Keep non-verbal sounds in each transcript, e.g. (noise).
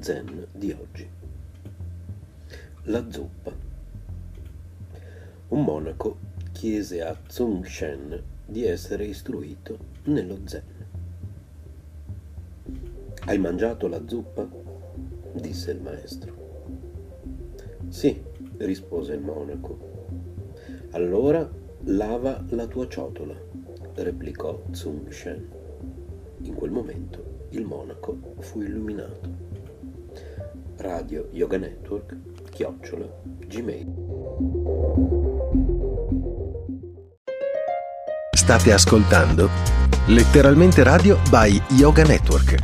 Zen di oggi. La zuppa. Un monaco chiese a Tsung Shen di essere istruito nello zen. Hai mangiato la zuppa? disse il maestro. Sì, rispose il monaco. Allora lava la tua ciotola, replicò Tsung Shen. In quel momento il monaco fu illuminato. Radio Yoga Network, chiocciola, gmail. State ascoltando Letteralmente Radio by Yoga Network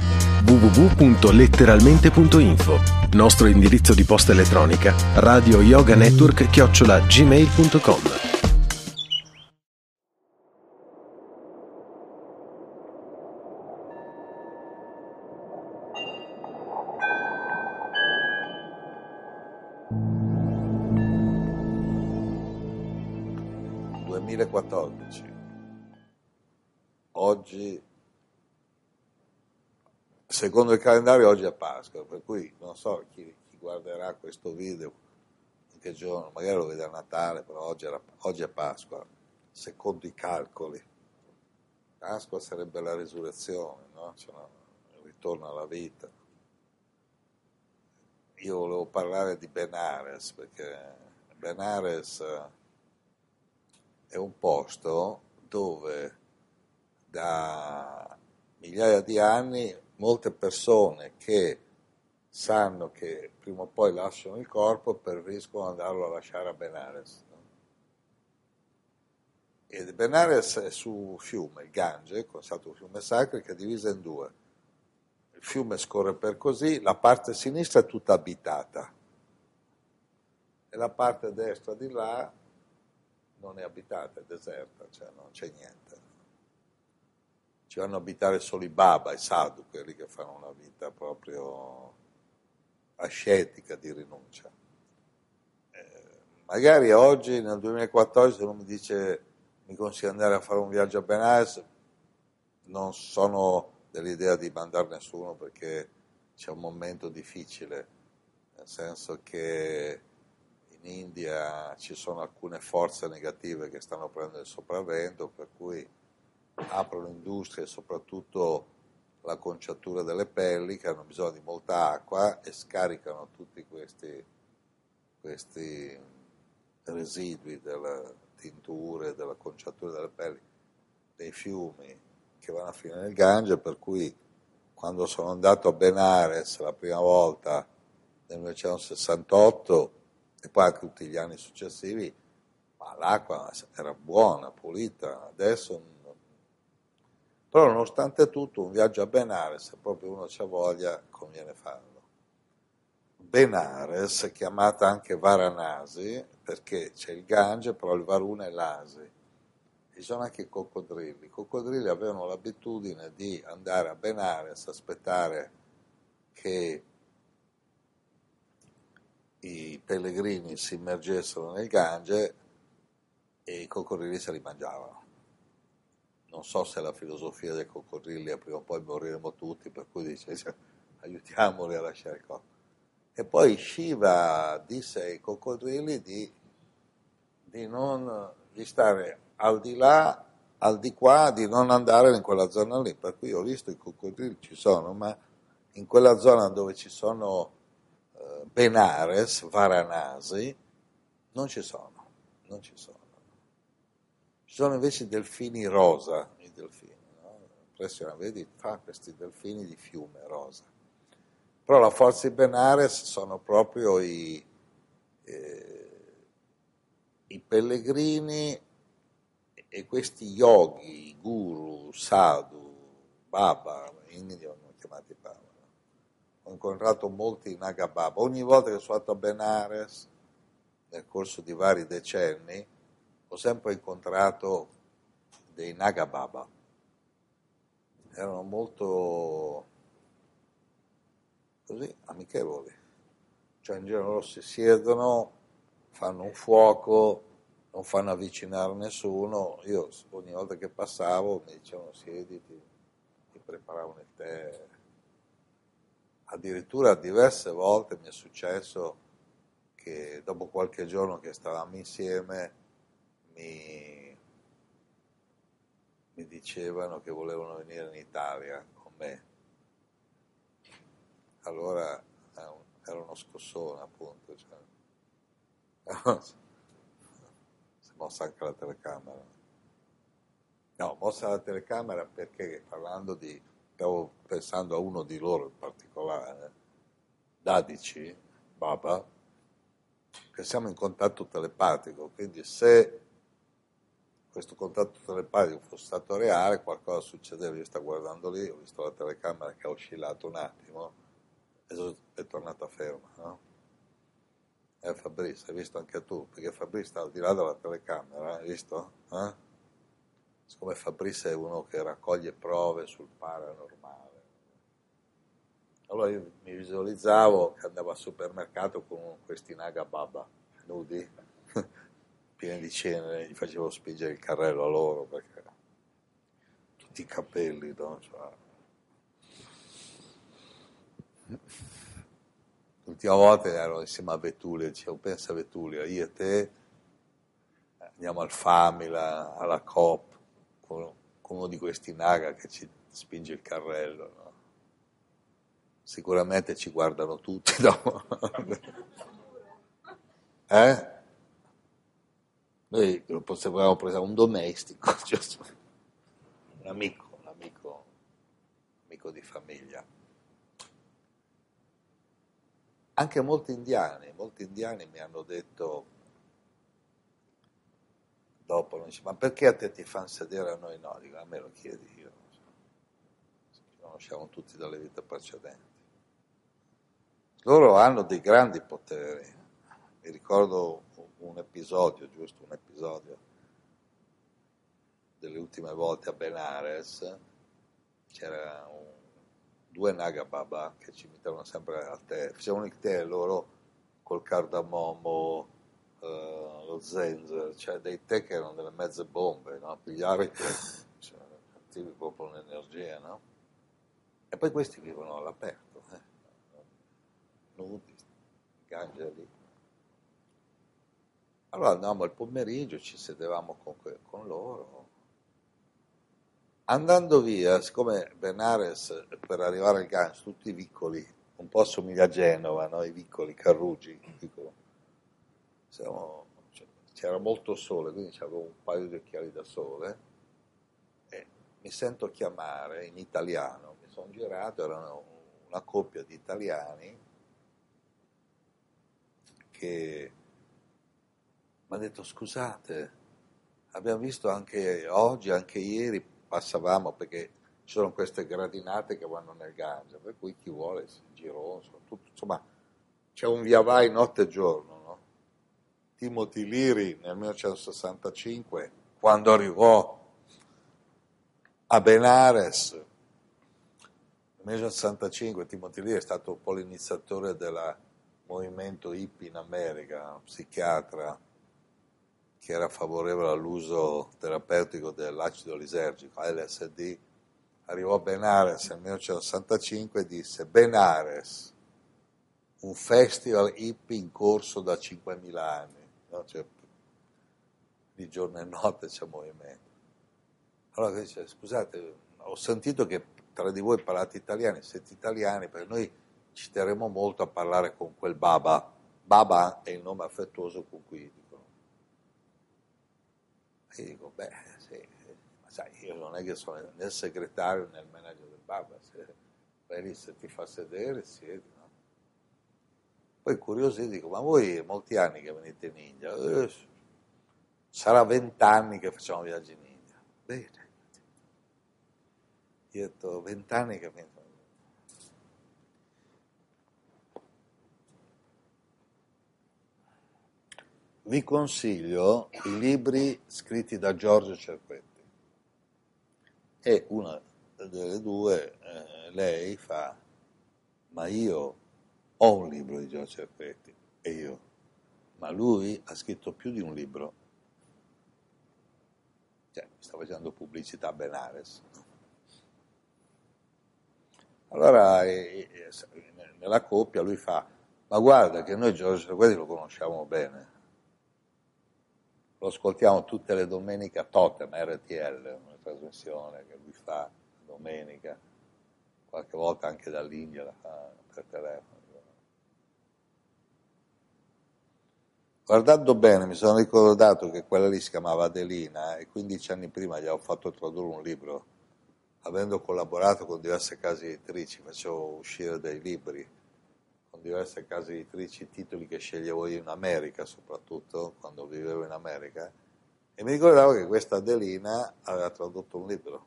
www.letteralmente.info Nostro indirizzo di posta elettronica radio yoga network chiocciola gmail.com secondo il calendario, oggi è Pasqua, per cui non so chi, chi guarderà questo video, in che giorno, magari lo vede a Natale, però oggi, era, oggi è Pasqua, secondo i calcoli. Pasqua sarebbe la risurrezione, no? Cioè, il ritorno alla vita. Io volevo parlare di Benares, perché Benares è un posto dove da migliaia di anni molte persone che sanno che prima o poi lasciano il corpo preferiscono andarlo a lasciare a Benares. No? E Benares è su fiume, il Gange, considerato un fiume sacro, che è diviso in due. Il fiume scorre per così, la parte sinistra è tutta abitata e la parte destra di là non è abitata, è deserta, cioè non c'è niente ci vanno a abitare solo i Baba, i Sadhu, quelli che fanno una vita proprio ascetica di rinuncia. Eh, magari oggi, nel 2014, se uno mi dice mi consiglia di andare a fare un viaggio a Benares, non sono dell'idea di mandare nessuno perché c'è un momento difficile, nel senso che in India ci sono alcune forze negative che stanno prendendo il sopravvento, per cui aprono industrie, soprattutto la conciatura delle pelli, che hanno bisogno di molta acqua e scaricano tutti questi, questi residui delle tinture, della conciatura delle pelli, dei fiumi che vanno a finire nel Gange, per cui quando sono andato a Benares la prima volta nel 1968 e poi anche tutti gli anni successivi, ma l'acqua era buona, pulita, adesso però nonostante tutto un viaggio a Benares, se proprio uno ha voglia, conviene farlo. Benares, chiamata anche Varanasi, perché c'è il Gange, però il Varuna e l'Asi. Ci sono anche i coccodrilli. I coccodrilli avevano l'abitudine di andare a Benares, aspettare che i pellegrini si immergessero nel Gange e i coccodrilli se li mangiavano non so se la filosofia dei coccodrilli è prima o poi moriremo tutti, per cui dice cioè, (laughs) aiutiamoli a lasciare il corpo. E poi Shiva disse ai coccodrilli di, di, non, di stare al di là, al di qua, di non andare in quella zona lì. Per cui ho visto i coccodrilli ci sono, ma in quella zona dove ci sono eh, Benares, Varanasi, non ci sono, non ci sono. Ci sono invece i delfini rosa, i delfini, no? impressionante, vedi, fa questi delfini di fiume rosa. Però la forza di Benares sono proprio i, eh, i pellegrini e questi yogi, guru, sadhu, baba, in India chiamati Baba. Ho incontrato molti Naga Baba. Ogni volta che sono andato a Benares, nel corso di vari decenni, ho sempre incontrato dei Naga Baba. Erano molto così amichevoli. Cioè in genere loro si siedono, fanno un fuoco, non fanno avvicinare nessuno. Io ogni volta che passavo mi dicevano siediti, ti preparavano il tè. Addirittura diverse volte mi è successo che dopo qualche giorno che stavamo insieme mi, mi dicevano che volevano venire in Italia con me allora era uno scossone appunto. Cioè. (laughs) si è mossa anche la telecamera. No, mossa la telecamera perché parlando di, stavo pensando a uno di loro in particolare, Dadici, Baba, che siamo in contatto telepatico, quindi se questo contatto telepatico fosse stato reale, qualcosa succedeva, io sto guardando lì, ho visto la telecamera che ha oscillato un attimo, adesso è tornata ferma, no? Eh Fabrizio, hai visto anche tu, perché Fabrizio sta al di là della telecamera, hai visto? Eh? Siccome Fabrizio è uno che raccoglie prove sul paranormale. Allora io mi visualizzavo che andavo al supermercato con questi naga baba nudi, pieni di cenere, gli facevo spingere il carrello a loro perché tutti i capelli, no? Cioè, L'ultima volta ero insieme a Vetulia, dicevo, pensa a Vetulia, io e te andiamo al Famila, alla con, con uno di questi naga che ci spinge il carrello. No? Sicuramente ci guardano tutti (laughs) dopo. eh? Noi lo potevamo prendere un domestico, (laughs) cioè, un amico, un amico, amico di famiglia anche molti indiani, molti indiani mi hanno detto dopo, dice, ma perché a te ti fanno sedere a noi no? Dico, a me lo chiedi io, ci conosciamo tutti dalle vite precedenti. Loro hanno dei grandi poteri, mi ricordo un episodio, giusto un episodio, delle ultime volte a Benares, c'era un due Naga Baba che ci mettevano sempre al tè, facevano il tè loro col cardamomo, eh, lo zenzero, cioè dei tè che erano delle mezze bombe, no? pigliavi, cioè, attivi proprio un'energia, no? E poi questi vivono all'aperto, eh? nudi, gangeli. Allora andavamo al pomeriggio, ci sedevamo con, con loro, Andando via, siccome Benares per arrivare al Ganges, tutti vicoli, un po' assomiglia a Genova, no? i vicoli, Carrugi, Siamo, cioè, c'era molto sole, quindi avevo un paio di occhiali da sole e mi sento chiamare in italiano, mi sono girato, erano una coppia di italiani che hanno detto scusate, abbiamo visto anche oggi, anche ieri, passavamo perché ci sono queste gradinate che vanno nel Gange, per cui chi vuole si girò, insomma c'è un via vai notte e giorno. No? Timothy Leary nel 1965, quando arrivò a Benares, nel 1965 Timothy Leary è stato un po' l'iniziatore del movimento hippie in America, psichiatra che era favorevole all'uso terapeutico dell'acido lisergico, LSD, arrivò a Benares nel 1965 e disse Benares, un festival hippie in corso da 5.000 anni, no? cioè, di giorno e notte c'è movimento. Allora dice, scusate, ho sentito che tra di voi parlate italiani, siete italiani, perché noi ci terremo molto a parlare con quel Baba. Baba è il nome affettuoso con cui e dico, beh, sì, ma sai, io non è che sono né il segretario né il manager del Baba, se vai se ti fa sedere, siedi, no? Poi curiosi dico, ma voi molti anni che venite in India? Eh, sarà vent'anni che facciamo viaggi in India. Bene. Io ho detto, vent'anni che vengo. Vi consiglio i libri scritti da Giorgio Cerquetti e una delle due eh, lei fa ma io ho un libro di Giorgio Cerquetti e io ma lui ha scritto più di un libro. Cioè mi sta facendo pubblicità Benares. Allora eh, eh, nella coppia lui fa ma guarda che noi Giorgio Cerquetti lo conosciamo bene lo ascoltiamo tutte le domeniche a Totem, RTL, una trasmissione che lui fa domenica, qualche volta anche dall'India la fa per telefono. Guardando bene mi sono ricordato che quella lì si chiamava Adelina e 15 anni prima gli ho fatto tradurre un libro, avendo collaborato con diverse case editrici, facevo uscire dei libri diverse case editrici titoli che sceglievo io in America, soprattutto quando vivevo in America, e mi ricordavo che questa Adelina aveva tradotto un libro.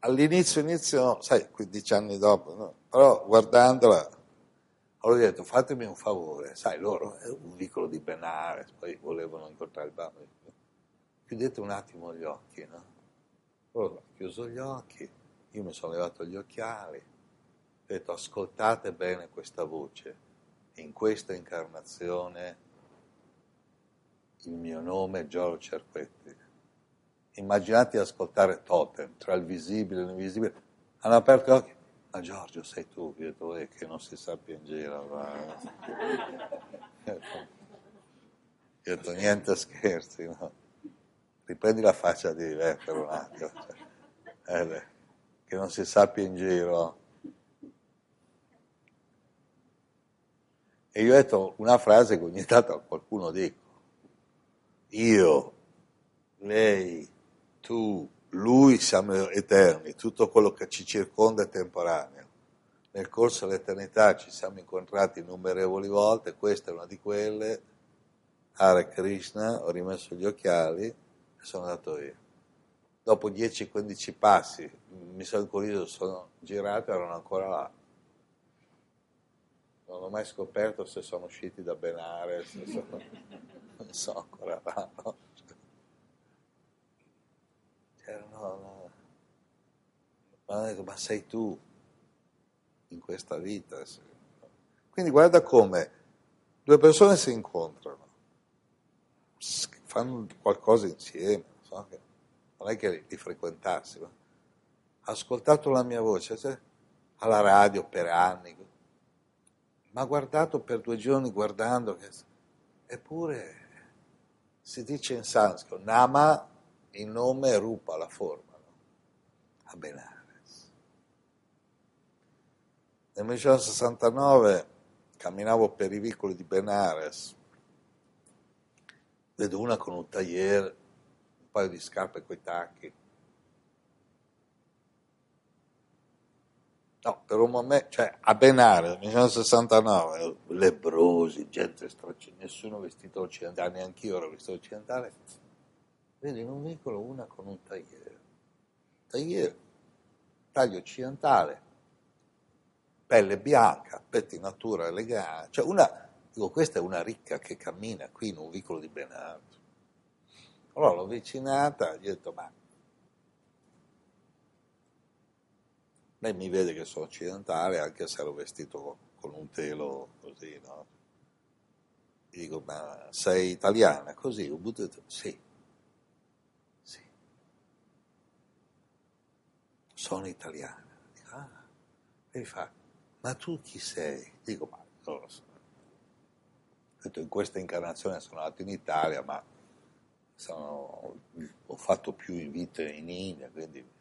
All'inizio, inizio, sai, 15 anni dopo, no? però guardandola ho detto fatemi un favore, sai, loro è un vicolo di Benares, poi volevano incontrare il bambino. Chiudete un attimo gli occhi, no? Loro hanno chiuso gli occhi, io mi sono levato gli occhiali, detto ascoltate bene questa voce, in questa incarnazione il mio nome è Giorgio Cerquetti. Immaginate di ascoltare Totem, tra il visibile e l'invisibile. Hanno aperto gli occhi, ma Giorgio sei tu, io ho eh, che non si sappia in giro. Ma... Io ho detto, niente scherzi, no? Riprendi la faccia di me per un attimo. Cioè, eh, che non si sappia in giro. E io ho detto una frase che ogni tanto qualcuno dico. Io, lei, tu, lui siamo eterni, tutto quello che ci circonda è temporaneo. Nel corso dell'eternità ci siamo incontrati innumerevoli volte, questa è una di quelle. Hare Krishna, ho rimesso gli occhiali e sono andato via. Dopo 10-15 passi mi sono incuriosito, sono girato e erano ancora là non ho mai scoperto se sono usciti da Benare, se sono, (laughs) non so ancora no? C'erano, no. Ma, ma sei tu in questa vita. Quindi guarda come due persone si incontrano, fanno qualcosa insieme, so che, non è che li, li frequentassi, ma ha ascoltato la mia voce cioè, alla radio per anni, ma guardato per due giorni guardando, che... eppure si dice in sanscrito, Nama il nome rupa la forma, no? a Benares. Nel 1969 camminavo per i vicoli di Benares, vedo una con un tagliere, un paio di scarpe coi tacchi, No, per un momento, cioè a Benare nel 1969, lebrosi, gente stracciata, nessuno vestito occidentale, neanche io ero vestito occidentale. Vedi in un vicolo una con un tagliere. Tagliere, taglio occidentale, pelle bianca, pettinatura elegante. Cioè una, dico, questa è una ricca che cammina qui in un vicolo di Benare. Allora l'ho avvicinata, gli ho detto, ma Lei mi vede che sono occidentale anche se ero vestito con un telo così, no? Gli dico, ma sei italiana? Così, ho buttato, sì, sì, sono italiana. Dico, ah. E mi fa, ma tu chi sei? Dico, ma non lo so. Detto, in questa incarnazione sono nato in Italia, ma sono, ho fatto più vite in India, quindi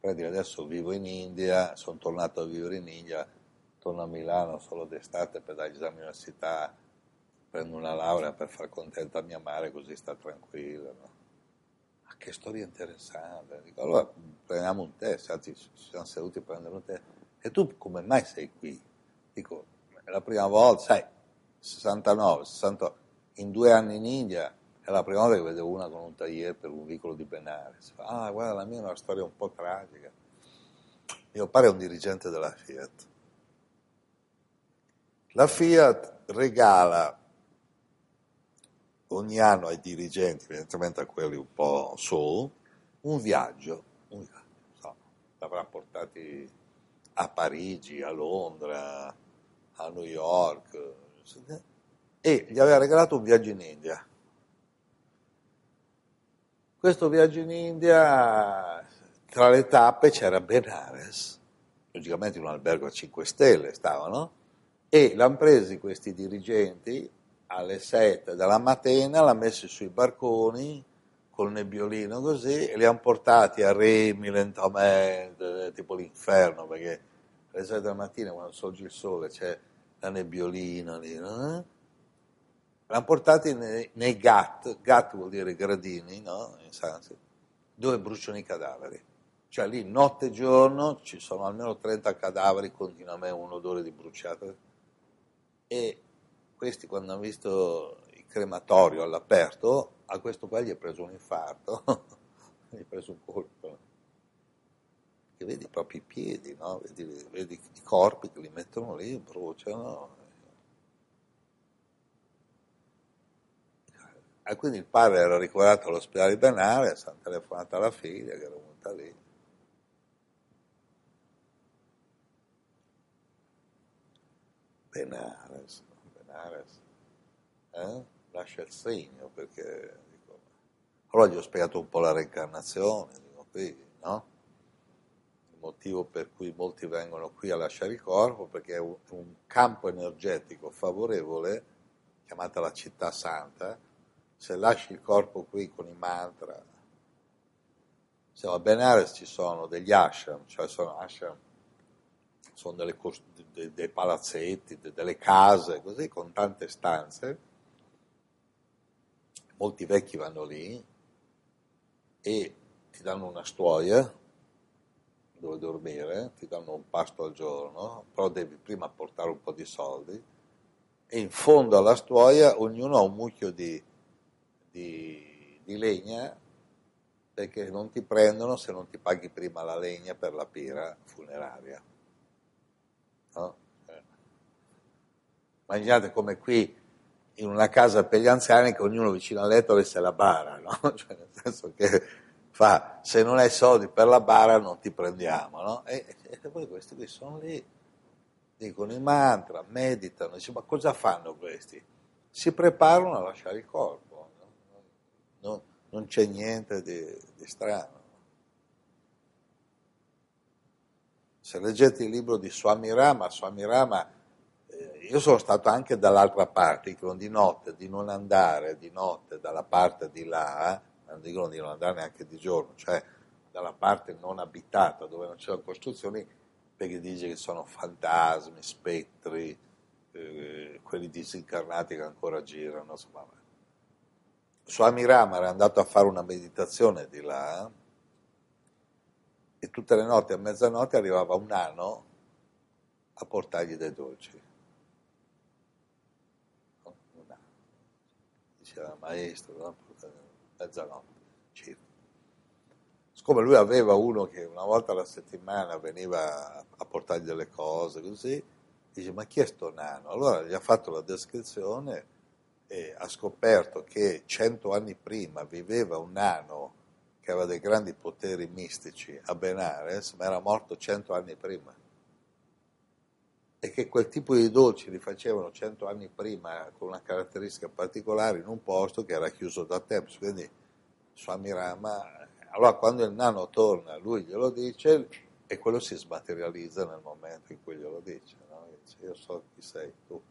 per adesso vivo in India, sono tornato a vivere in India, torno a Milano solo d'estate per dare esami all'università, prendo una laurea per far contenta mia madre così sta tranquilla. No? Ma che storia interessante. Dico, allora prendiamo un test, anzi ci siamo seduti a prendere un test. E tu come mai sei qui? Dico, è la prima volta, sai, 69, 68, in due anni in India è la prima volta che vedevo una con un tagliere per un vicolo di Benares. Ah, guarda, la mia è una storia un po' tragica. Mio padre è un dirigente della Fiat. La Fiat regala ogni anno ai dirigenti, evidentemente a quelli un po' su, un viaggio, un viaggio so, l'avrà portati a Parigi, a Londra, a New York, e gli aveva regalato un viaggio in India. Questo viaggio in India, tra le tappe c'era Benares, logicamente in un albergo a 5 stelle stavano, e l'hanno presi questi dirigenti alle 7 della mattina, l'hanno messi sui barconi col nebbiolino così e li hanno portati a remi lentamente, tipo l'inferno, perché alle 7 della mattina quando sorge il sole c'è la nebbiolina lì, no? L'hanno portati nei, nei GAT, GAT vuol dire gradini, no? in sanscrito, dove bruciano i cadaveri. Cioè lì notte e giorno ci sono almeno 30 cadaveri, continuamente un odore di bruciato e questi quando hanno visto il crematorio all'aperto, a questo qua gli è preso un infarto, (laughs) gli è preso un colpo. E vedi proprio i piedi, no? vedi, vedi, i corpi che li mettono lì, bruciano. E quindi il padre era ricoverato all'ospedale di Benares, hanno telefonato alla figlia che era venuta lì. Benares, Benares, eh? lascia il segno perché dico, allora gli ho spiegato un po' la reincarnazione, dico, qui, no? Il motivo per cui molti vengono qui a lasciare il corpo perché è un, un campo energetico favorevole, chiamata la città santa, se lasci il corpo qui con i mantra, se a Benares ci sono degli ashram, cioè sono ashram sono delle, dei, dei palazzetti, delle case, così, con tante stanze. Molti vecchi vanno lì e ti danno una stuoia dove dormire, ti danno un pasto al giorno, però devi prima portare un po' di soldi e in fondo alla stuoia ognuno ha un mucchio di, di, di legna perché non ti prendono se non ti paghi prima la legna per la pira funeraria. No? Eh. Immaginate come qui in una casa per gli anziani che ognuno vicino al letto avesse la bara, no? (laughs) cioè nel senso che fa, se non hai soldi per la bara non ti prendiamo, no? e, e, poi questi qui sono lì, dicono i mantra, meditano, dice, ma cosa fanno questi? Si preparano a lasciare il corpo? Non, non c'è niente di, di strano. se leggete il libro di Swami Rama, Swami Rama, eh, io sono stato anche dall'altra parte, dicono di notte, di non andare di notte dalla parte di là, non dicono di non andare neanche di giorno, cioè dalla parte non abitata dove non c'erano costruzioni, perché dice che sono fantasmi, spettri, eh, quelli disincarnati che ancora girano, insomma. Swami Rama era andato a fare una meditazione di là, e tutte le notti a mezzanotte arrivava un nano a portargli dei dolci. Diceva maestro, no? mezzanotte, circa. Siccome lui aveva uno che una volta alla settimana veniva a portargli delle cose così, dice ma chi è sto nano? Allora gli ha fatto la descrizione e ha scoperto che cento anni prima viveva un nano che aveva dei grandi poteri mistici a Benares, ma era morto cento anni prima. E che quel tipo di dolci li facevano cento anni prima con una caratteristica particolare in un posto che era chiuso da tempo. Quindi Swami Rama, allora quando il nano torna, lui glielo dice e quello si smaterializza nel momento in cui glielo dice. No? dice io so chi sei tu.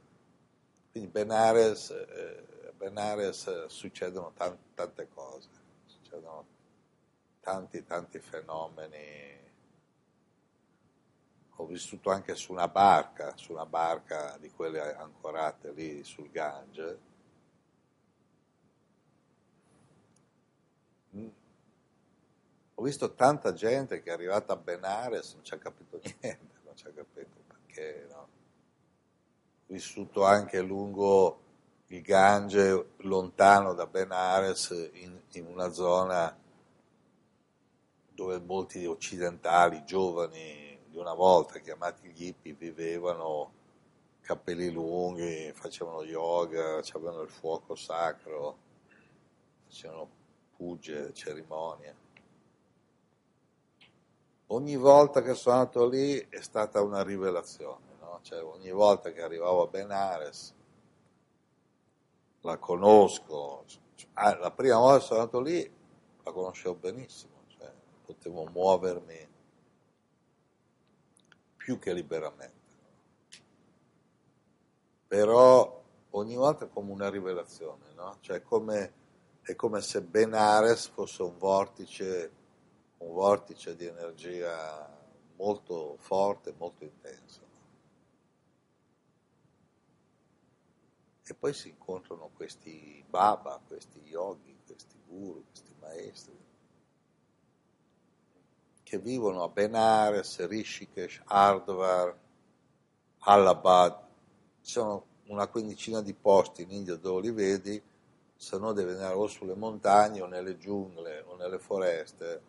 Quindi Benares, eh, Benares eh, succedono tante, tante cose. Succedono tanti tanti fenomeni. Ho vissuto anche su una barca, su una barca di quelle ancorate lì sul Gange. Mm. Ho visto tanta gente che è arrivata a Benares non ci ha capito (laughs) niente, non ci ha capito perché. No? Vissuto anche lungo il Gange, lontano da Benares, in, in una zona dove molti occidentali giovani di una volta chiamati gli hippie vivevano capelli lunghi, facevano yoga, avevano il fuoco sacro, facevano puge, cerimonie. Ogni volta che sono andato lì è stata una rivelazione, cioè, ogni volta che arrivavo a Benares la conosco, ah, la prima volta che sono andato lì la conoscevo benissimo, cioè, potevo muovermi più che liberamente. Però ogni volta è come una rivelazione, no? cioè come, è come se Benares fosse un vortice, un vortice di energia molto forte, molto intenso. E poi si incontrano questi baba, questi yogi, questi guru, questi maestri, che vivono a Benares, Rishikesh, Hardwar, Allahabad. Ci sono una quindicina di posti in India dove li vedi, se no devi andare o sulle montagne o nelle giungle o nelle foreste,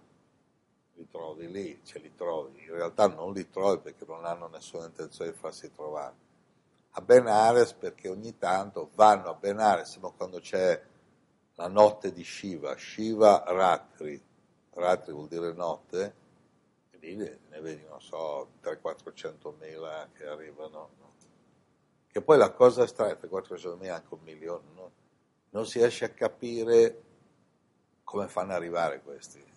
li trovi lì, ce li trovi. In realtà non li trovi perché non hanno nessuna intenzione di farsi trovare a Benares perché ogni tanto vanno a Benares, ma quando c'è la notte di Shiva, Shiva Ratri, Ratri vuol dire notte, e lì ne vedi, non so, 300-400 mila che arrivano. No? Che poi la cosa strana, 400 mila anche un milione, no? non si riesce a capire come fanno arrivare questi.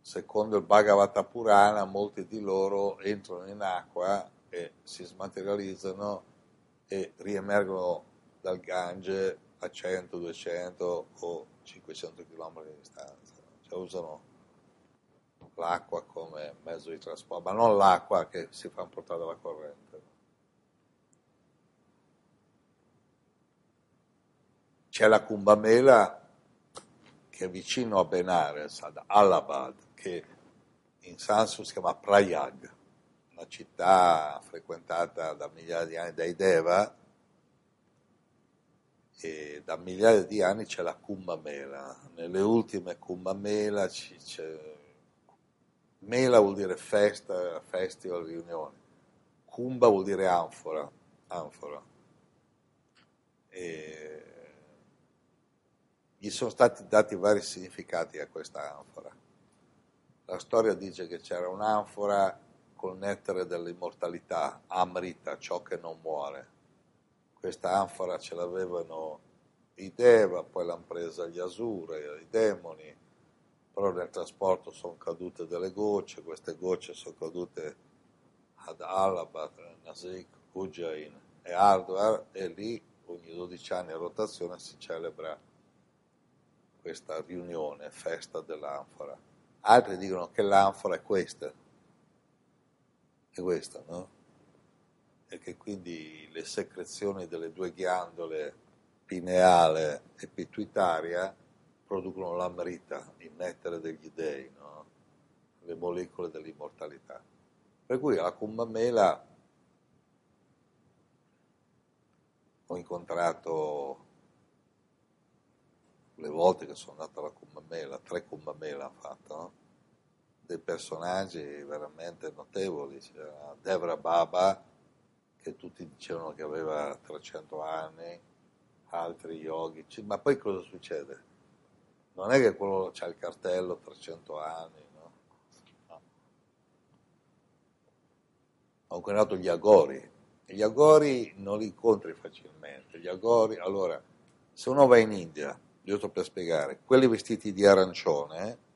Secondo il Bhagavata Purana, molti di loro entrano in acqua e si smaterializzano e riemergono dal Gange a 100, 200 o 500 km di distanza. Cioè usano l'acqua come mezzo di trasporto, ma non l'acqua che si fa portare dalla corrente. C'è la Kumbamela che è vicino a Benares, ad Allahabad, che in Sanskrit si chiama Prayag una città frequentata da migliaia di anni dai Deva e da migliaia di anni c'è la Kumbh Mela. Nelle ultime Kumbh Mela c'è Mela vuol dire festa, festival, riunione. Kumbha vuol dire anfora, anfora. E gli sono stati dati vari significati a questa anfora. La storia dice che c'era un'anfora col nettare dell'immortalità, Amrita, ciò che non muore. Questa anfora ce l'avevano i Deva, poi l'hanno presa gli Asura, i demoni, però nel trasporto sono cadute delle gocce, queste gocce sono cadute ad Allahabad, Nasik, Ujjain e Hardwar e lì ogni 12 anni a rotazione si celebra questa riunione, festa dell'anfora. Altri dicono che l'anfora è questa, è questo, no? E che quindi le secrezioni delle due ghiandole pineale e pituitaria producono l'amrita, il nettare degli dei, no? le molecole dell'immortalità. Per cui alla Kumbamela ho incontrato le volte che sono andato alla Kumbamela, tre Kumbamela ho fatto, no? Dei personaggi veramente notevoli, c'era Devra Baba che tutti dicevano che aveva 300 anni, altri yogi, ma poi cosa succede? Non è che quello c'ha il cartello 300 anni, no? no. Ho incontrato gli agori, gli agori non li incontri facilmente, gli agori, allora, se uno va in India, giusto per spiegare, quelli vestiti di arancione,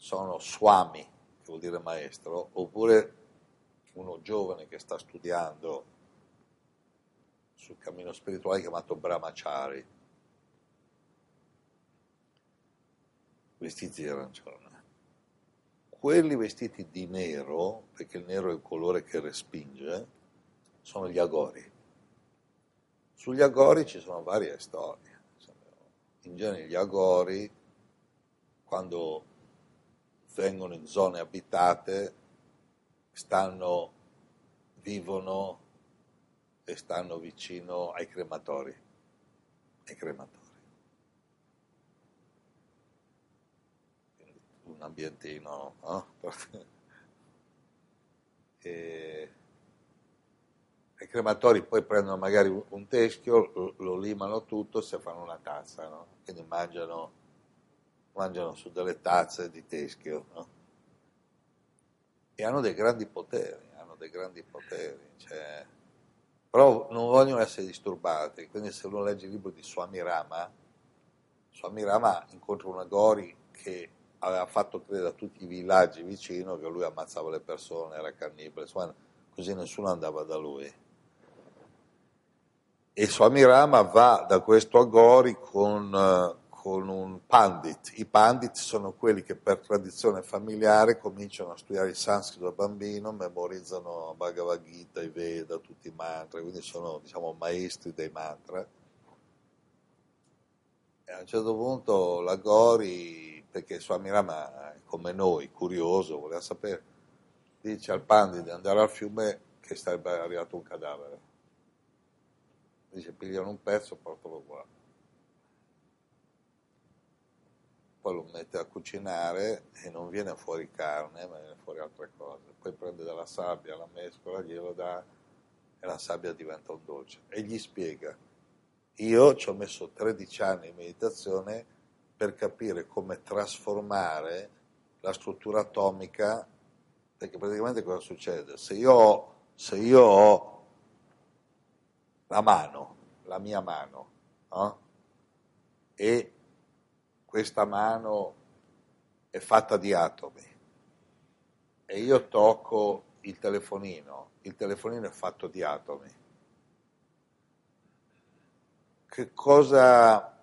sono swami, che vuol dire maestro, oppure uno giovane che sta studiando sul cammino spirituale chiamato brahmachari, vestiti di arancione. Quelli vestiti di nero, perché il nero è il colore che respinge, sono gli agori. Sugli agori ci sono varie storie. In genere gli agori, quando vengono in zone abitate, stanno, vivono e stanno vicino ai crematori. Ai crematori. Un ambientino, no? (laughs) e I crematori poi prendono magari un, teschio, lo, limano tutto, se fanno una tazza, no? quindi mangiano, mangiano, su delle tazze di teschio. No? E hanno dei grandi poteri, hanno dei grandi poteri. Cioè, però non vogliono essere disturbati, quindi se uno legge il libro di Swami Rama, Swami Rama incontra una Gori che aveva fatto credere a tutti i villaggi vicino che lui ammazzava le persone, era cannibale, così nessuno andava da lui. E Swami Rama va da questo Agori con, con un pandit. I pandit sono quelli che per tradizione familiare cominciano a studiare il sanscrito da bambino, memorizzano Bhagavad Gita, i Veda, tutti i mantra, quindi sono diciamo, maestri dei mantra. E a un certo punto l'Agori, perché Swami Rama è come noi, curioso, voleva sapere, dice al pandit di andare al fiume che sarebbe arrivato un cadavere dice pigliano un pezzo, portalo qua. Poi lo mette a cucinare e non viene fuori carne, ma viene fuori altre cose. Poi prende della sabbia, la mescola, glielo dà e la sabbia diventa un dolce. E gli spiega, io ci ho messo 13 anni in meditazione per capire come trasformare la struttura atomica, perché praticamente cosa succede? Se io, se io ho la mano, la mia mano, no? e questa mano è fatta di atomi e io tocco il telefonino, il telefonino è fatto di atomi. Che cosa,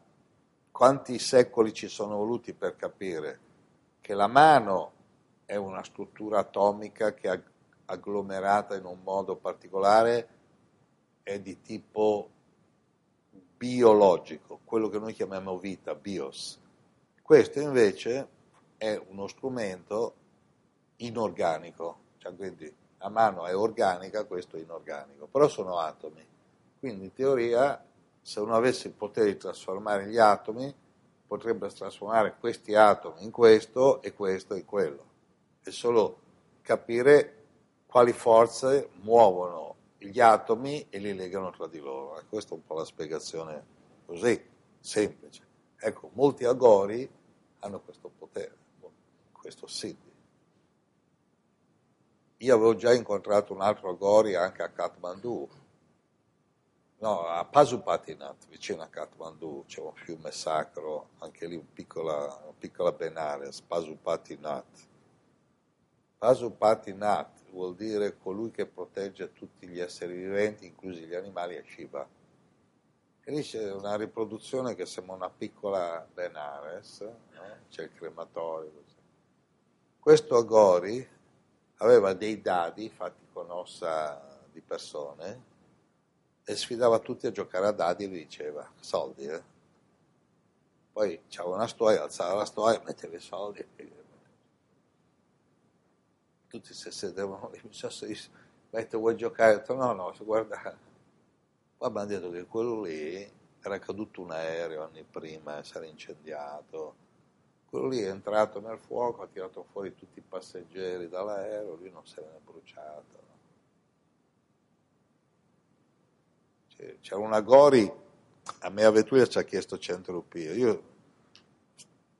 quanti secoli ci sono voluti per capire che la mano è una struttura atomica che è agglomerata in un modo particolare è di tipo biologico, quello che noi chiamiamo vita, bios. Questo invece è uno strumento inorganico, cioè quindi la mano è organica, questo è inorganico, però sono atomi. Quindi in teoria se uno avesse il potere di trasformare gli atomi, potrebbe trasformare questi atomi in questo e questo in quello. È solo capire quali forze muovono gli atomi e li legano tra di loro. E questa è un po' la spiegazione così, semplice. Ecco, molti agori hanno questo potere, questo siddhi. Io avevo già incontrato un altro agori anche a Kathmandu, no, a Pasupatinath, vicino a Kathmandu, c'è un fiume sacro, anche lì una piccola, una piccola Benares, Pasupatinath. Pasupatinath vuol dire colui che protegge tutti gli esseri viventi, inclusi gli animali, è Shiva. E lì c'è una riproduzione che sembra una piccola Benares, no? c'è il crematorio. Così. Questo Agori aveva dei dadi fatti con ossa di persone e sfidava tutti a giocare a dadi e gli diceva soldi. Eh? Poi c'era una storia, alzava la storia, metteva i soldi tutti si sedevano lì, mi sono detto vuoi giocare? Ho detto no, no, guarda, poi abbiamo detto che quello lì era caduto un aereo anni prima, si era incendiato, quello lì è entrato nel fuoco, ha tirato fuori tutti i passeggeri dall'aereo, lui non se ne è bruciato. C'era una Gori, a me a Vetturia ci ha chiesto 100 rupie, io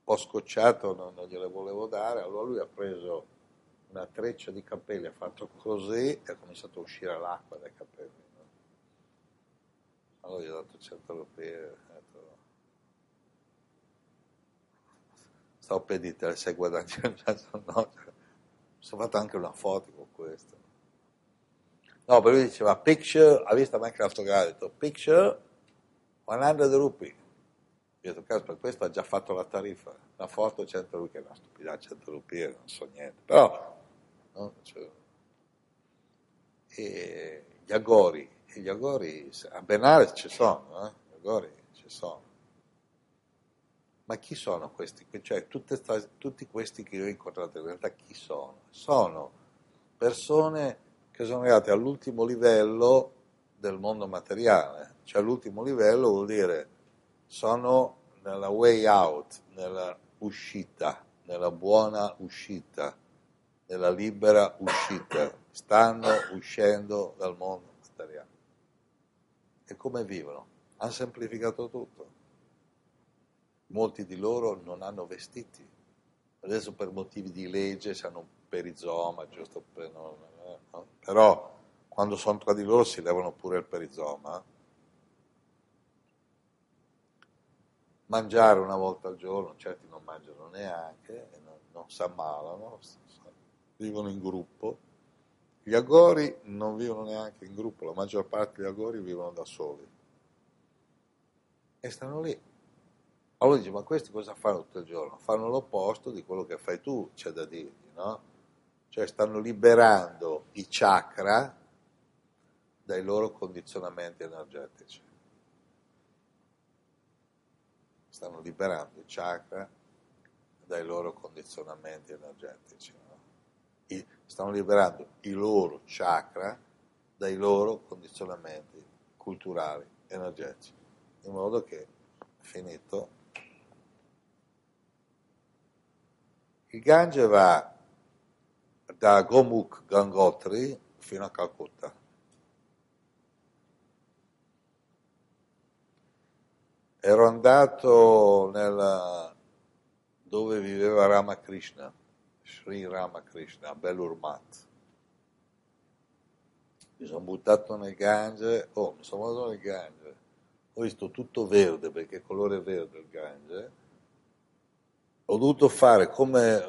po' scocciato non, non gliele volevo dare, allora lui ha preso una treccia di capelli, ha fatto così e ha cominciato a uscire l'acqua dai capelli. Allora gli ho dato 100 rupie. Stavo per dire, sei guadagnato, no, mi sono fatto anche una foto con questo. No, però lui diceva picture, ha visto Minecraft ha detto picture 100 rupee. Io ho detto, caspita, questo ha già fatto la tariffa, una foto 100 rupee, una stupidità, 100 rupee, non so niente. Però No? Cioè, e gli agori, gli agori a Benares ci sono, eh? gli agori ci sono. Ma chi sono questi? Cioè, sta, tutti questi che io ho incontrato in realtà chi sono? Sono persone che sono arrivate all'ultimo livello del mondo materiale, cioè l'ultimo livello vuol dire sono nella way out, nella uscita, nella buona uscita nella libera uscita, stanno uscendo dal mondo. E come vivono? Hanno semplificato tutto. Molti di loro non hanno vestiti. Adesso per motivi di legge hanno un perizoma, giusto per... No, no, però quando sono tra di loro si levano pure il perizoma. Mangiare una volta al giorno, certi non mangiano neanche, non, non si ammalano, vivono in gruppo. Gli agori non vivono neanche in gruppo, la maggior parte degli agori vivono da soli. E stanno lì. Allora dici, ma questi cosa fanno tutto il giorno? Fanno l'opposto di quello che fai tu, c'è da dirgli, no? Cioè stanno liberando i chakra dai loro condizionamenti energetici. Stanno liberando i chakra dai loro condizionamenti energetici. No? Stanno liberando i loro chakra dai loro condizionamenti culturali, energetici, in modo che, finito, il Gange va da Gomukh Gangotri fino a Calcutta. Ero andato nel, dove viveva Ramakrishna, Sri Ramakrishna, a Belurmat. Mi sono buttato nel Gange, oh, mi sono buttato nel Gange, ho visto tutto verde perché è colore verde il Gange, ho dovuto fare come,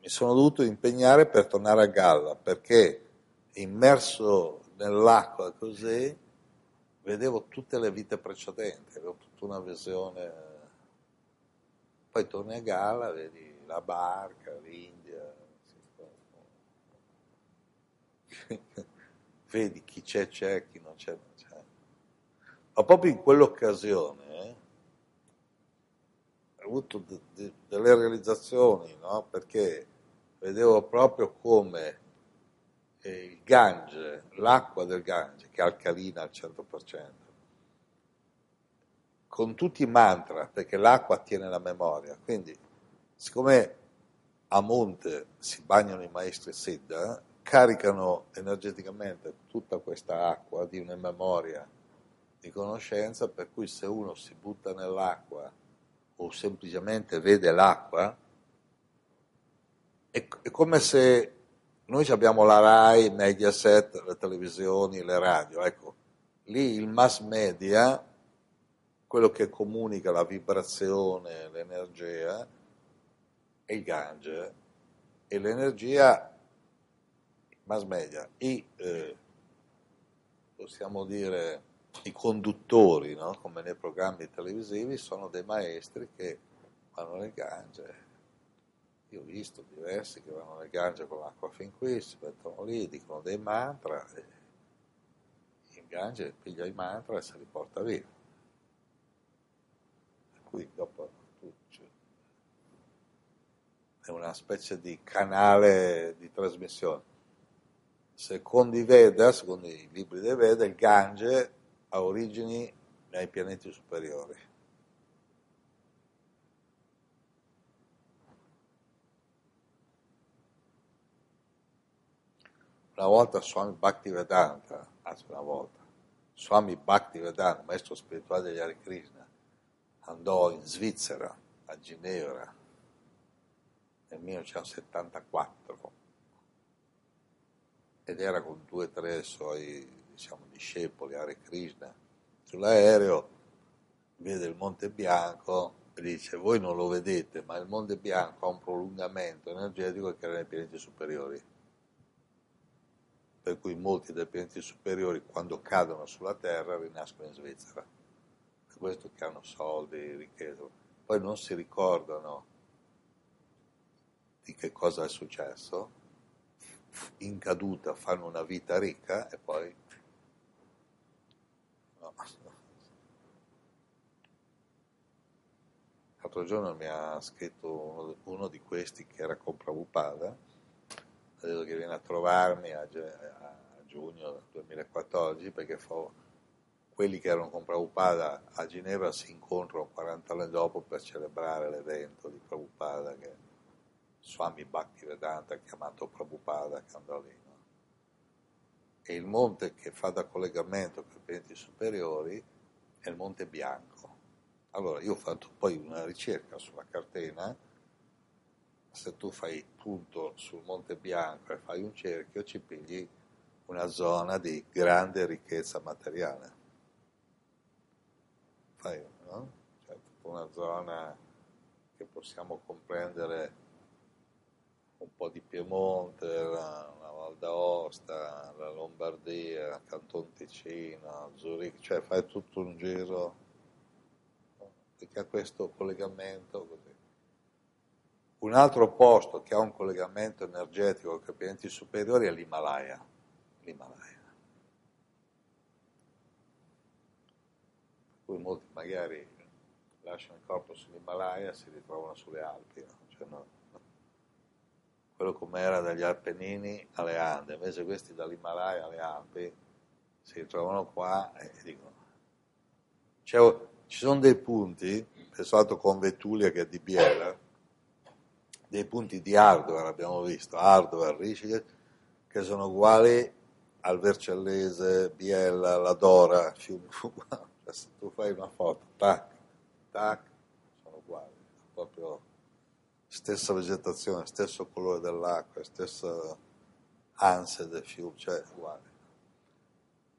mi sono dovuto impegnare per tornare a galla perché immerso nell'acqua così vedevo tutte le vite precedenti, avevo tutta una visione. Poi torni a galla, vedi la barca, l'India, (laughs) vedi chi c'è, c'è, chi non c'è, non c'è. Ma proprio in quell'occasione eh, ho avuto de- de- delle realizzazioni, no? perché vedevo proprio come il Gange, l'acqua del Gange, che è alcalina al 100%, con tutti i mantra, perché l'acqua tiene la memoria, quindi siccome a monte si bagnano i maestri Siddha, caricano energeticamente tutta questa acqua di una memoria di conoscenza, per cui se uno si butta nell'acqua o semplicemente vede l'acqua, è, è come se noi abbiamo la RAI, Mediaset, le televisioni, le radio, ecco, lì il mass media, quello che comunica la vibrazione, l'energia, è il Gange e l'energia, mass media, i, eh, possiamo dire, i conduttori, no? come nei programmi televisivi, sono dei maestri che vanno nel Gange io ho visto diversi che vanno nel Gange con l'acqua fin qui, si mettono lì, dicono dei mantra, il Gange piglia i mantra e se li porta via. Per cui dopo è una specie di canale di trasmissione. Secondo i Veda, secondo i libri dei Veda, il Gange ha origini nei pianeti superiori. Una volta Swami Bhaktivedanta, anzi una volta, Swami Bhaktivedanta, maestro spirituale degli Hare Krishna, andò in Svizzera, a Ginevra, nel 1974 ed era con due o tre suoi diciamo, discepoli, Hare Krishna, sull'aereo vede il Monte Bianco e dice voi non lo vedete ma il Monte Bianco ha un prolungamento energetico che era nei pianeti superiori per cui molti dei pianeti superiori quando cadono sulla Terra rinascono in Svizzera. Per questo che hanno soldi, ricchezza. Poi non si ricordano di che cosa è successo, in caduta fanno una vita ricca e poi... No. L'altro giorno mi ha scritto uno, uno di questi che era con Prabhupada credo che viene a trovarmi a, a giugno 2014 perché fa, quelli che erano con Prabhupada a Ginevra si incontrano 40 anni dopo per celebrare l'evento di Prabhupada che Swami Bhaktivedanta ha chiamato Prabhupada che andò lì. No? e il monte che fa da collegamento con i pianeti superiori è il Monte Bianco. Allora io ho fatto poi una ricerca sulla catena, se tu fai punto sul Monte Bianco e fai un cerchio ci pigli una zona di grande ricchezza materiale. Fai, no? Cioè, una zona che possiamo comprendere un po' di Piemonte, la, la Val d'Aosta, la Lombardia, Canton Ticino, Zurigo, cioè fai tutto un giro che ha questo collegamento così. Un altro posto che ha un collegamento energetico con i pianeti superiori è l'Himalaya. L'Himalaya. Per molti magari lasciano il corpo sull'Himalaya e si ritrovano sulle Alpi. No? Cioè, no, quello come era dagli Appennini alle Ande, invece questi dall'Himalaya alle Alpi si ritrovano qua e dicono cioè, ci sono dei punti, pensato con Vetulia che è di Biela, dei punti di hardware abbiamo visto, hardware, Rishikesh, che sono uguali al Vercellese, Biella, la Dora, Fiume se (laughs) tu fai una foto, tac, tac, sono uguali, proprio stessa vegetazione, stesso colore dell'acqua, stessa ansia del fiume, cioè uguale.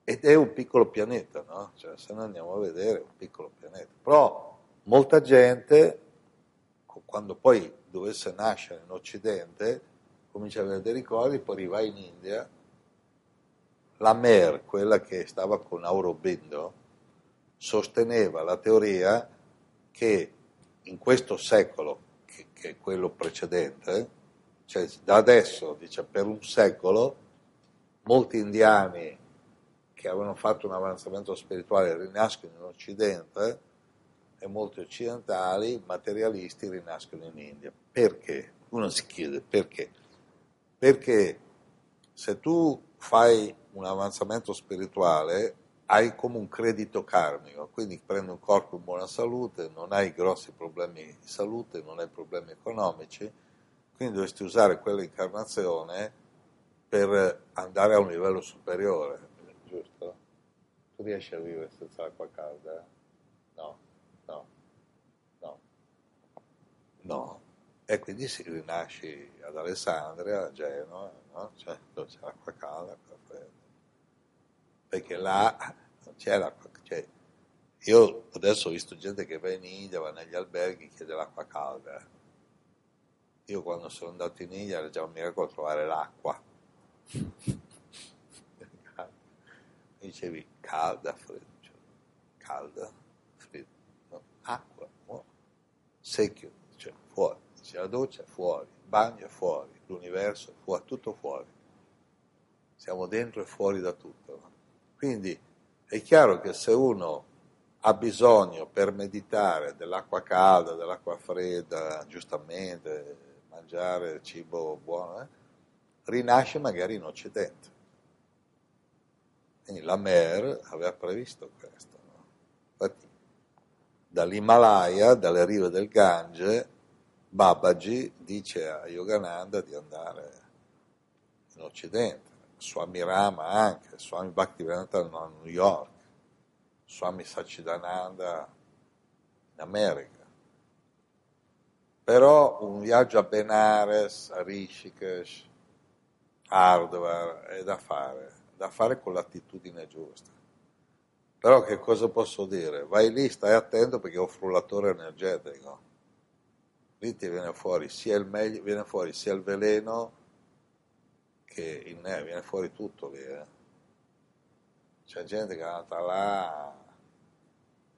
Ed è un piccolo pianeta, no? Cioè, se noi andiamo a vedere è un piccolo pianeta. Però molta gente, quando poi dovesse nascere in Occidente, comincia a avere dei ricordi, poi arriva in India, la Mer, quella che stava con Aurobindo, sosteneva la teoria che in questo secolo che quello precedente, cioè da adesso, dice, per un secolo, molti indiani che avevano fatto un avanzamento spirituale rinascono in Occidente e molti occidentali, materialisti, rinascono in India. Perché? Uno si chiede perché. Perché se tu fai un avanzamento spirituale hai come un credito karmico, quindi prendi un corpo in buona salute, non hai grossi problemi di salute, non hai problemi economici, quindi dovresti usare quell'incarnazione per andare a un livello superiore, giusto? Tu riesci a vivere senza acqua calda? No, no, no, no. E quindi si rinasci ad Alessandria, a Genova, no? cioè, dove c'è l'acqua calda, perché là non l'acqua. Cioè, io adesso ho visto gente che va in India, va negli alberghi, e chiede l'acqua calda. Io quando sono andato in India era già un miracolo trovare l'acqua. (laughs) Dicevi calda, fredda, cioè, calda, fredda, no? acqua, secchio, cioè fuori, c'è la doccia fuori, il bagno è fuori, l'universo è fuori, tutto fuori. Siamo dentro e fuori da tutto. No? Quindi è chiaro che se uno ha bisogno per meditare dell'acqua calda, dell'acqua fredda, giustamente, mangiare cibo buono, eh, rinasce magari in Occidente. Quindi la Mer aveva previsto questo. No? Infatti, dall'Himalaya, dalle rive del Gange, Babaji dice a Yogananda di andare in Occidente Swami Rama anche, Swami Bhaktivedanta a New York, Swami Sachidananda in America. Però un viaggio a Benares, a Rishikesh, Hardware è da fare, da fare con l'attitudine giusta. Però che cosa posso dire? Vai lì, stai attento perché un frullatore energetico. Lì ti viene fuori sia il meglio, viene fuori sia il veleno che in me viene fuori tutto lì. Eh. C'è gente che è andata là,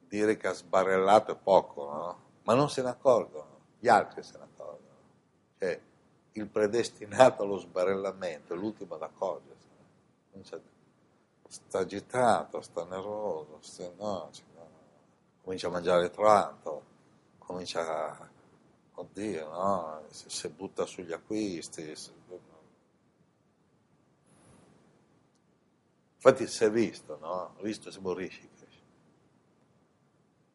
dire che ha sbarellato è poco, no? ma non se ne accorgono, gli altri se ne accorgono. Cioè, il predestinato allo sbarellamento è l'ultimo ad accorgersi. Sta agitato, sta nervoso, sta, no, no, comincia a mangiare tanto, comincia a, oddio, no? si butta sugli acquisti, si, Infatti si è visto, no? Visto siamo Rishikesh.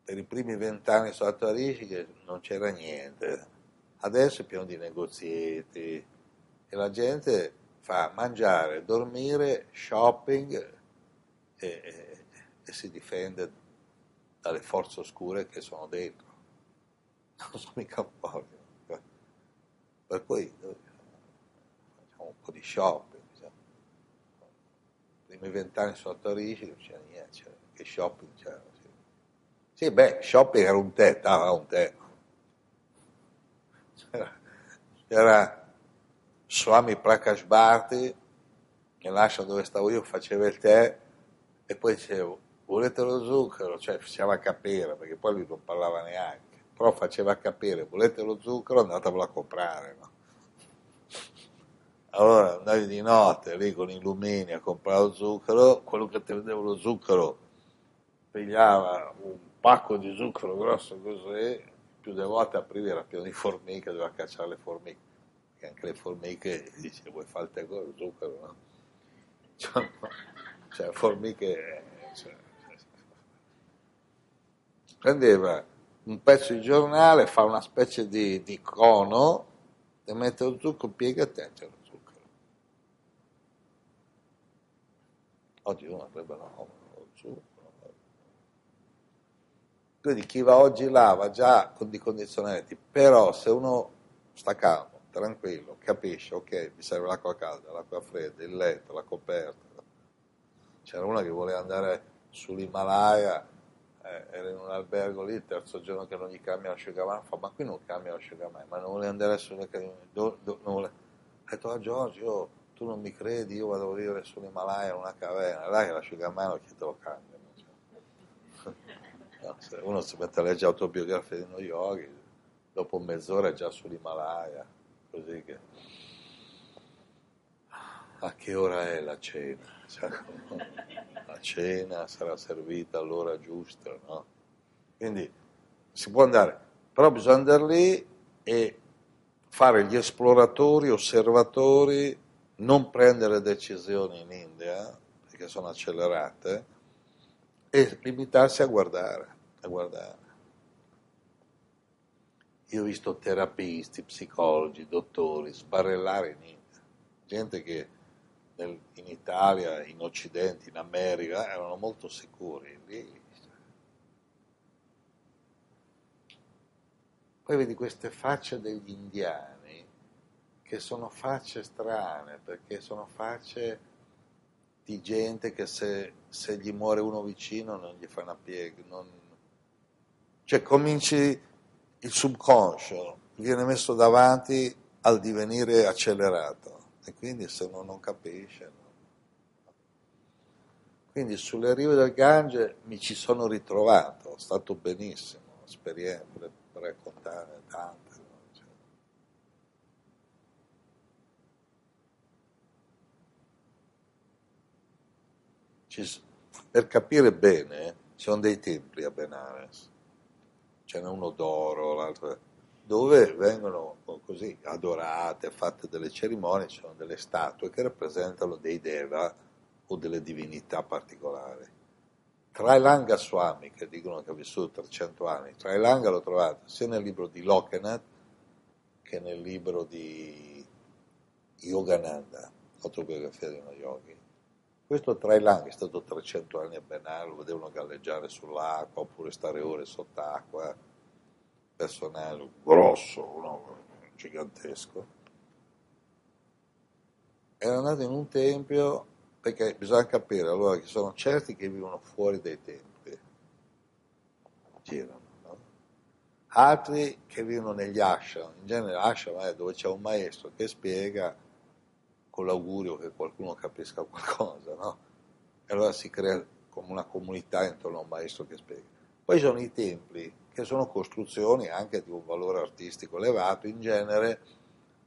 Per i primi vent'anni sono stato a Rishikesh non c'era niente. Adesso è pieno di negozieti e la gente fa mangiare, dormire, shopping e, e, e si difende dalle forze oscure che sono dentro. Non sono mica un po'. Per cui facciamo un po' di shopping. Diciamo. I primi vent'anni sono a Torino, non c'era niente, c'era, che shopping c'era. Sì. sì, beh, shopping era un tè, dava un tè. C'era, c'era Swami Prakash Bharti, che lascia dove stavo io, faceva il tè e poi dicevo, volete lo zucchero? Cioè faceva capire, perché poi lui non parlava neanche però faceva capire, volete lo zucchero, andatevelo a comprare. No? Allora andavi di notte lì con i lumini a comprare lo zucchero, quello che ti vendeva lo zucchero pigliava un pacco di zucchero grosso così, più delle volte aprivi era pieno di formiche, doveva cacciare le formiche, perché anche le formiche dice vuoi fare il con lo zucchero, no? (laughs) Cioè, cioè formiche... Cioè, prendeva un pezzo di giornale, fa una specie di, di cono e mette lo zucchero, piega e te c'è lo zucchero. Oggi uno avrebbe lo zucchero. Quindi chi va oggi là va già con dei condizionamenti, però se uno sta calmo, tranquillo, capisce, ok, mi serve l'acqua calda, l'acqua fredda, il letto, la coperta. C'era una che voleva andare sull'Himalaya eh, era in un albergo lì, il terzo giorno che non gli cambia l'asciugamano, fa ma qui non cambia l'asciugamano, ma non vuole andare sulle do, do, non vuole. Ha detto ah, Giorgio, tu non mi credi, io vado a vivere sull'Himalaya in una caverna, là che l'asciugamano chi te lo cambia? (laughs) Uno si mette a leggere autobiografie di uno yogi, dopo mezz'ora è già sull'Himalaya, così che... A che ora è la cena? Cioè, (laughs) la cena sarà servita all'ora giusta, no? Quindi si può andare, però bisogna andare lì e fare gli esploratori, osservatori, non prendere decisioni in India, perché sono accelerate, e limitarsi a guardare, a guardare. Io ho visto terapisti, psicologi, dottori sbarellare in India, gente che nel, in Italia, in Occidente, in America, erano molto sicuri. Lì. Poi vedi queste facce degli indiani che sono facce strane, perché sono facce di gente che se, se gli muore uno vicino non gli fa una piega. Non... Cioè cominci il subconscio, viene messo davanti al divenire accelerato e quindi se uno non capisce. No? Quindi sulle rive del Gange mi ci sono ritrovato, è stato benissimo, esperienze per raccontare tante. No? Cioè. Ci, per capire bene, ci sono dei templi a Benares, ce n'è uno d'oro, l'altro dove vengono così adorate, fatte delle cerimonie, ci sono delle statue che rappresentano dei deva o delle divinità particolari. Trailanga Swami, che dicono che ha vissuto 300 anni, Trailanga l'ho trovato sia nel libro di Lokanath che nel libro di Yogananda, autobiografia di uno yogi. Questo Trailanga è stato 300 anni a Benal, lo vedevano galleggiare sull'acqua oppure stare ore sott'acqua personale grosso, no? gigantesco, era andato in un tempio perché bisogna capire allora che sono certi che vivono fuori dai templi, girano, no? altri che vivono negli ashram, in genere ashram è dove c'è un maestro che spiega con l'augurio che qualcuno capisca qualcosa, no? E allora si crea come una comunità intorno a un maestro che spiega. Poi sono i templi che sono costruzioni anche di un valore artistico elevato, in genere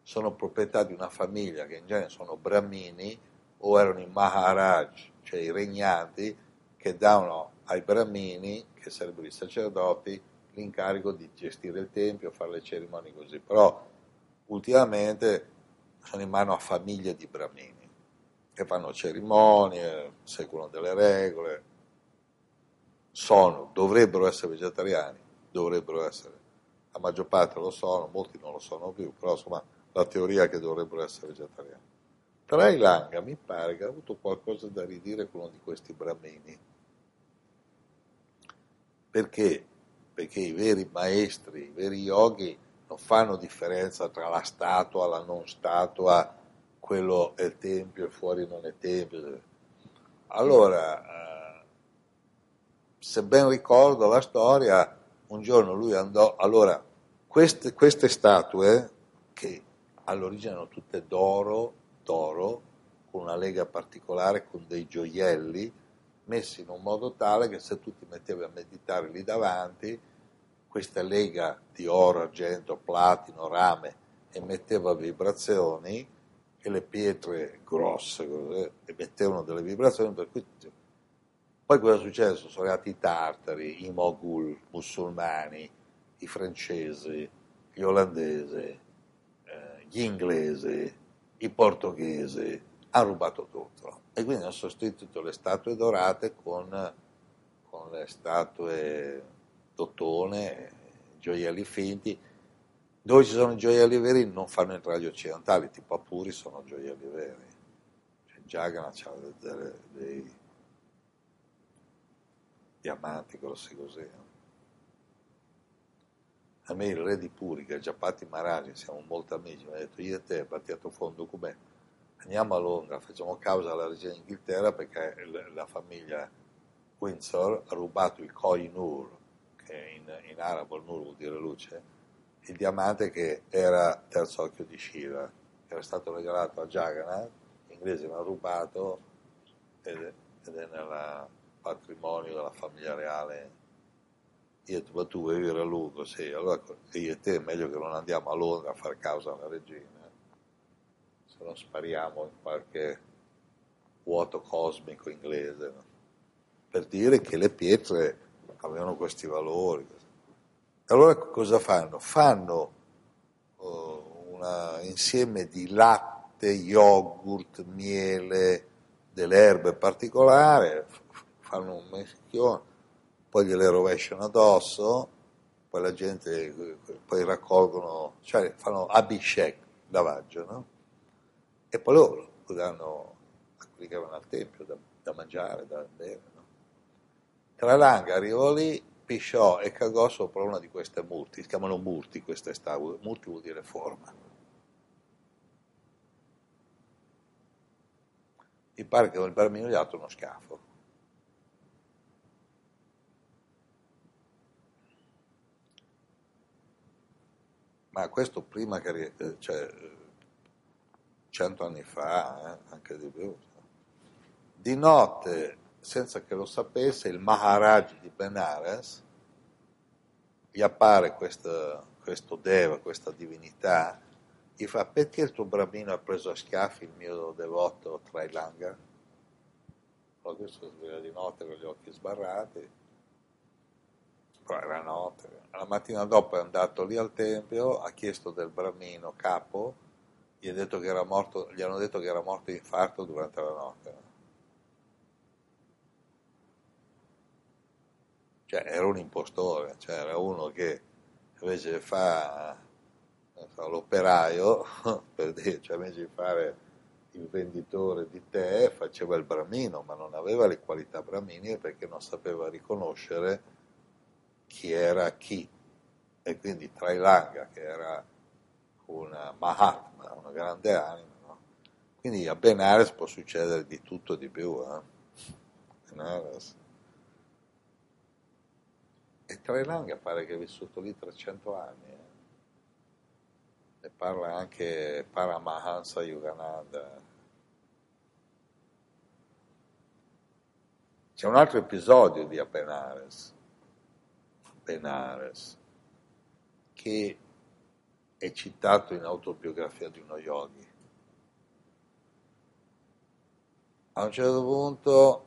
sono proprietà di una famiglia che in genere sono brahmini o erano i maharaj, cioè i regnanti, che davano ai brahmini, che sarebbero i sacerdoti, l'incarico di gestire il tempio, fare le cerimonie così. Però ultimamente sono in mano a famiglie di brahmini che fanno cerimonie, seguono delle regole, sono, dovrebbero essere vegetariani, dovrebbero essere. La maggior parte lo sono, molti non lo sono più, però insomma la teoria è che dovrebbero essere vegetariani. Trailanga mi pare che ha avuto qualcosa da ridire con uno di questi brahmini. Perché? Perché i veri maestri, i veri yogi non fanno differenza tra la statua, la non statua, quello è tempio e fuori non è tempio. Allora, eh, se ben ricordo la storia, un giorno lui andò, allora, queste, queste statue, che all'origine erano tutte d'oro, d'oro, con una lega particolare, con dei gioielli, messi in un modo tale che se tu ti mettevi a meditare lì davanti, questa lega di oro, argento, platino, rame emetteva vibrazioni e le pietre grosse emettevano delle vibrazioni per cui poi cosa è successo? Sono arrivati i tartari, i mogul musulmani, i francesi, gli olandesi, eh, gli inglesi, i portoghesi, hanno rubato tutto e quindi hanno sostituito le statue dorate con, con le statue d'ottone, gioielli finti. Dove ci sono gioielli veri non fanno entrare gli occidentali, tipo a Puri sono gioielli veri. Cioè, Jagannath ha dei, dei diamanti grossi così. A me il re di Puri, che è Giappati Maharaji, siamo molto amici, mi ha detto io e te, battiato fondo come andiamo a Londra, facciamo causa alla regina d'Inghilterra perché la famiglia Windsor ha rubato il Koi Nur, che in, in arabo il Nur vuol dire luce, il diamante che era terzo occhio di Shiva, che era stato regalato a Jagannath, gli inglesi l'hanno rubato ed, ed è nel patrimonio della famiglia reale. Io tu vuoi vivere a lungo, sì, allora io e te è meglio che non andiamo a Londra a fare causa alla regina, se non spariamo in qualche vuoto cosmico inglese, no? per dire che le pietre avevano questi valori. Allora cosa fanno? Fanno uh, un insieme di latte, yogurt, miele, delle erbe particolari, fanno un meschione poi gliele rovesciano addosso, poi la gente poi raccolgono, cioè fanno abishek, lavaggio, no? E poi loro lo danno a quelli che vanno al tempio da, da mangiare, da bere, no? Tralanga arrivò lì, pisciò e cagò sopra una di queste murti, si chiamano murti queste statue, murti vuol dire forma. Mi pare che ha dato uno scafo. ma questo prima che, eh, cioè, cento anni fa, eh, anche di più. Di notte, senza che lo sapesse, il Maharaj di Benares gli appare questo, questo Deva, questa divinità, gli fa perché il tuo bambino ha preso a schiaffi il mio devoto Trailanga? Allora questo sveglia di notte con gli occhi sbarrati, però era notte, la mattina dopo è andato lì al tempio, ha chiesto del bramino capo, gli, gli hanno detto che era morto di infarto durante la notte. Cioè era un impostore, cioè era uno che invece fa so, l'operaio, (laughs) per dire, cioè invece di fare il venditore di tè faceva il bramino, ma non aveva le qualità braminiche perché non sapeva riconoscere chi era chi. E quindi Trailanga, che era una Mahatma, una grande anima, no? quindi a Benares può succedere di tutto e di più. Eh? Benares. E Trailanga pare che è vissuto lì 300 anni. Eh? E parla anche Paramahansa Yogananda. C'è un altro episodio di Apenares Benares, che è citato in autobiografia di uno yogi. A un certo punto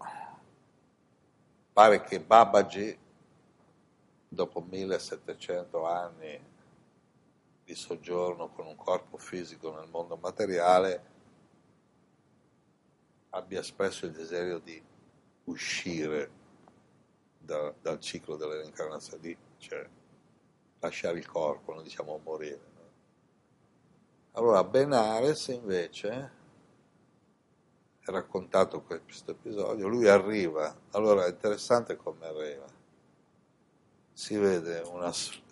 pare che Babaji, dopo 1700 anni di soggiorno con un corpo fisico nel mondo materiale, abbia espresso il desiderio di uscire da, dal ciclo delle reincarnazioni, cioè lasciare il corpo, non diciamo morire. No? Allora Benares invece è raccontato questo episodio, lui arriva, allora è interessante come arriva, si vede un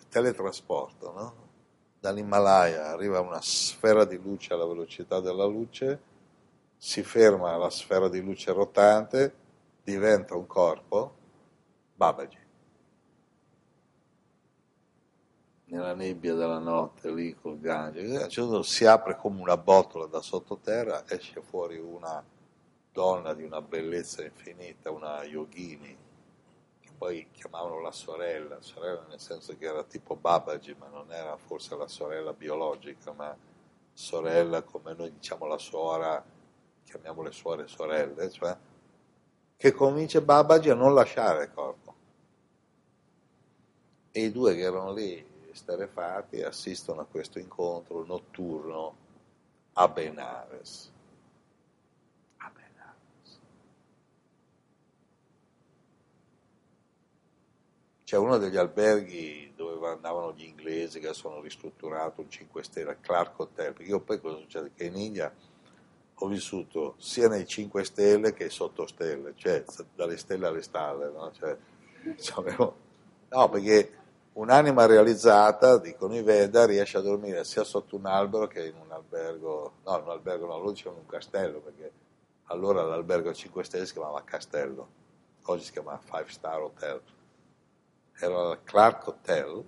teletrasporto, no? dall'Himalaya arriva una sfera di luce alla velocità della luce, si ferma la sfera di luce rotante, diventa un corpo, Babaji. Nella nebbia della notte, lì col Gange, certo si apre come una botola da sottoterra, esce fuori una donna di una bellezza infinita, una yogini, poi chiamavano la sorella, sorella nel senso che era tipo Babaji, ma non era forse la sorella biologica, ma sorella come noi diciamo la suora, chiamiamo le suore sorelle, cioè che convince Babaji a non lasciare il corpo. E i due che erano lì sterefatti assistono a questo incontro notturno a Benares. C'è uno degli alberghi dove andavano gli inglesi che sono ristrutturato, un 5 stelle, Clark Hotel, perché io poi cosa succede? Che in India ho vissuto sia nei 5 stelle che sotto stelle, cioè dalle stelle alle stalle, no? Cioè, diciamo, no, perché un'anima realizzata, dicono i Veda, riesce a dormire sia sotto un albero che in un albergo, no, in un albergo no, loro dicevano un castello, perché allora l'albergo 5 stelle si chiamava castello, oggi si chiama 5 Star Hotel era al Clark Hotel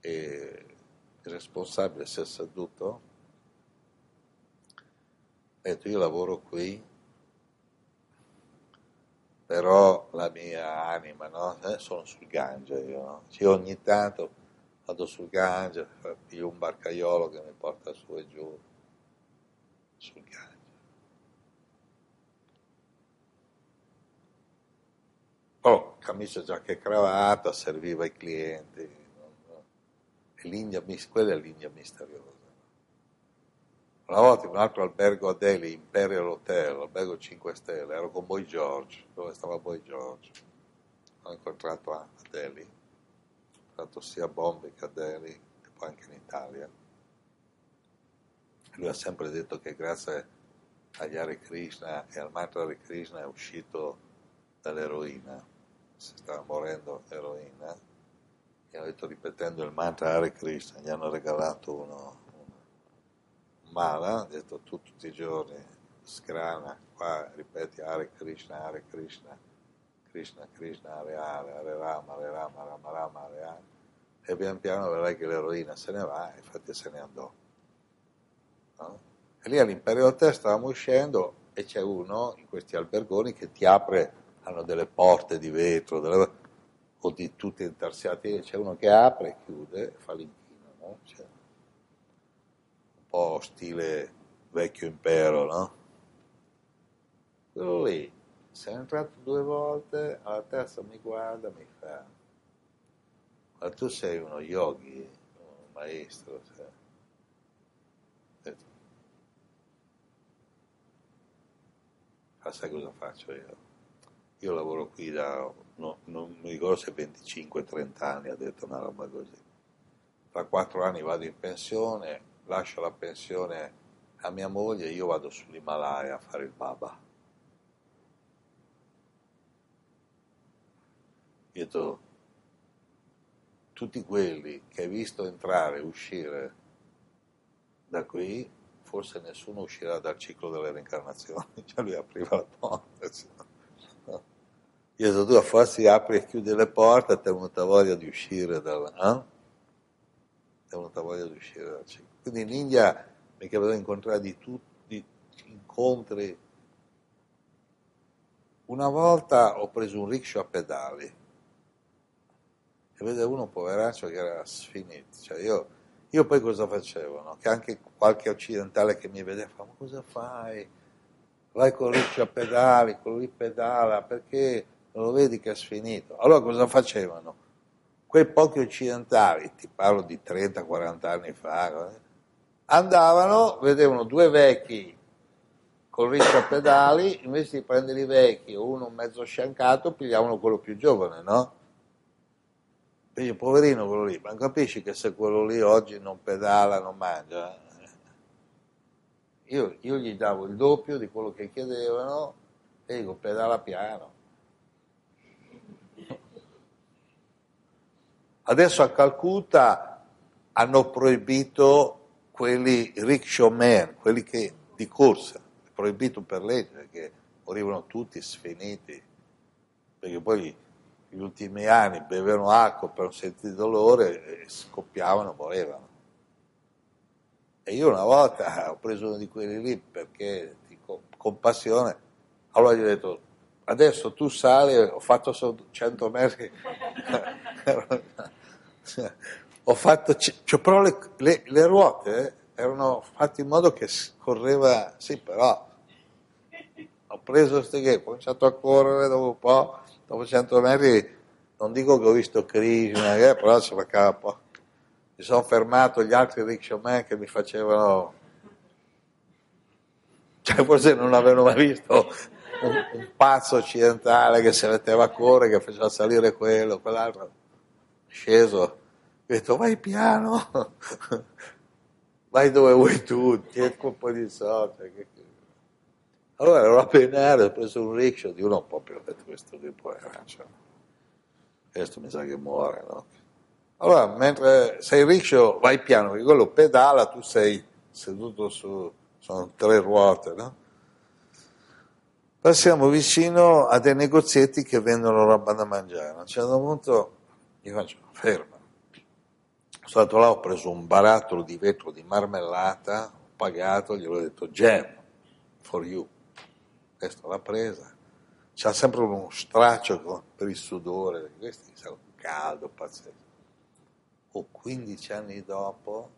e il responsabile si è seduto ha detto io lavoro qui però la mia anima no? eh, sono sul Gange io, no? cioè, ogni tanto vado sul Gange piglio un barcaiolo che mi porta su e giù sul Gange Oh, camicia, giacca e cravatta, serviva ai clienti. L'India, quella è l'India misteriosa. Una volta in un altro albergo a Delhi, Imperial Hotel, albergo 5 stelle, ero con Boy George, dove stava Boy George. L'ho incontrato a Delhi, ho incontrato sia a Bombay che a Delhi e poi anche in Italia. Lui ha sempre detto che grazie agli Hare Krishna e al mantra Hare Krishna è uscito dall'eroina, si stava morendo eroina, gli hanno detto ripetendo il mantra Hare Krishna, gli hanno regalato uno, un mala, ha detto tu tutti i giorni sgrana, qua ripeti Hare Krishna, Hare Krishna, Krishna Krishna, Hare Hare, Hare Rama, Hare Rama, Rama Rama, Hare Hare, e pian piano vedrai che l'eroina se ne va, e infatti se ne andò. No? E lì all'Imperio Hotel stavamo uscendo e c'è uno in questi albergoni che ti apre hanno delle porte di vetro delle, o di tutte intarsiate, c'è uno che apre e chiude fa l'inchino, no? Cioè, un po' stile vecchio impero, no? Quello lì, sei entrato due volte, alla terza mi guarda e mi fa, ma tu sei uno yogi, un maestro, cioè. Ah, sai cosa faccio io? Io lavoro qui da, no, non mi ricordo se 25-30 anni, ha detto una roba così. Tra quattro anni vado in pensione, lascio la pensione a mia moglie io vado sull'Himalaya a fare il baba. Detto, tutti quelli che hai visto entrare e uscire da qui, forse nessuno uscirà dal ciclo delle reincarnazioni, (laughs) cioè lui apriva la porta. Tu a forza apri e chiudi le porte, ti è venuta voglia di uscire dal... Eh? È venuta voglia di uscire dal ciclo. Quindi in India mi è capitato di incontrare di tutti, incontri. Una volta ho preso un rickshaw a pedali e vedevo uno poveraccio che era sfinito. Cioè io, io, poi cosa facevo? No? Che anche qualche occidentale che mi vedeva ma cosa fai? Vai con il rickshaw a pedali, quello lì pedala, perché lo vedi che è sfinito. Allora cosa facevano? Quei pochi occidentali, ti parlo di 30-40 anni fa, eh, andavano, vedevano due vecchi con riccio a pedali, invece di prendere i vecchi o uno mezzo sciancato, pigliavano quello più giovane, no? Quindi poverino quello lì, ma capisci che se quello lì oggi non pedala, non mangia? io, io gli davo il doppio di quello che chiedevano e dico pedala piano. Adesso a Calcutta hanno proibito quelli rickshaw man, quelli che, di corsa, proibito per legge, perché morivano tutti sfiniti, perché poi negli ultimi anni bevevano acqua per un sentire dolore e scoppiavano, morivano. E io una volta ho preso uno di quelli lì perché con compassione, allora gli ho detto adesso tu sali, ho fatto solo 100 metri, (laughs) ho fatto, cioè, però le, le, le, ruote erano fatte in modo che correva, sì però ho preso queste che ho cominciato a correre dopo un po', dopo 100 metri, non dico che ho visto Krishna, eh, però ci mancava un po' mi sono fermato gli altri rickshaw che mi facevano cioè forse non avevano mai visto un, un, pazzo occidentale che si metteva a correre, che faceva salire quello, quell'altro, sceso, ho detto vai piano, (laughs) vai dove vuoi tu, tieni un po' di soldi. Allora ero a penare, ho preso un rickshaw di uno un po' più, ho detto questo tipo era, cioè, questo mi sa che muore, no? Allora, mentre sei rickshaw vai piano, perché quello pedala, tu sei seduto su, sono tre ruote, no? Passiamo vicino a dei negozietti che vendono roba da mangiare. A un certo punto gli faccio, ferma. Sono stato là, ho preso un barattolo di vetro di marmellata, ho pagato, gli ho detto jam for you. Questo l'ha presa. C'ha sempre uno straccio per il sudore, questi sono caldo, pazzesco o 15 anni dopo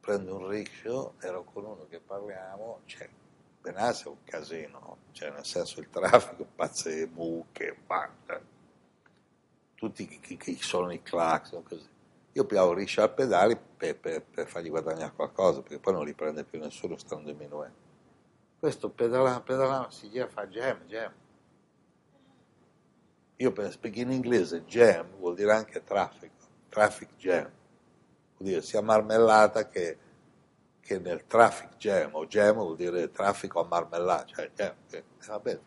prendo un rickshaw, ero con uno che parliamo, cioè, Benassi è un casino, cioè nel senso il traffico, pazze mucche, banda, tutti chi, chi sono i clacson, così. Io piavo rickshaw a pedali per, per, per, fargli guadagnare qualcosa, perché poi non li prende più nessuno stando diminuendo. Questo pedalava, pedalava, si gira, fa jam, jam. Io per speak in inglese, jam vuol dire anche traffico traffic jam, vuol dire sia marmellata che, che nel traffic jam, o jam vuol dire traffico a marmellata, cioè jam, eh, va bene,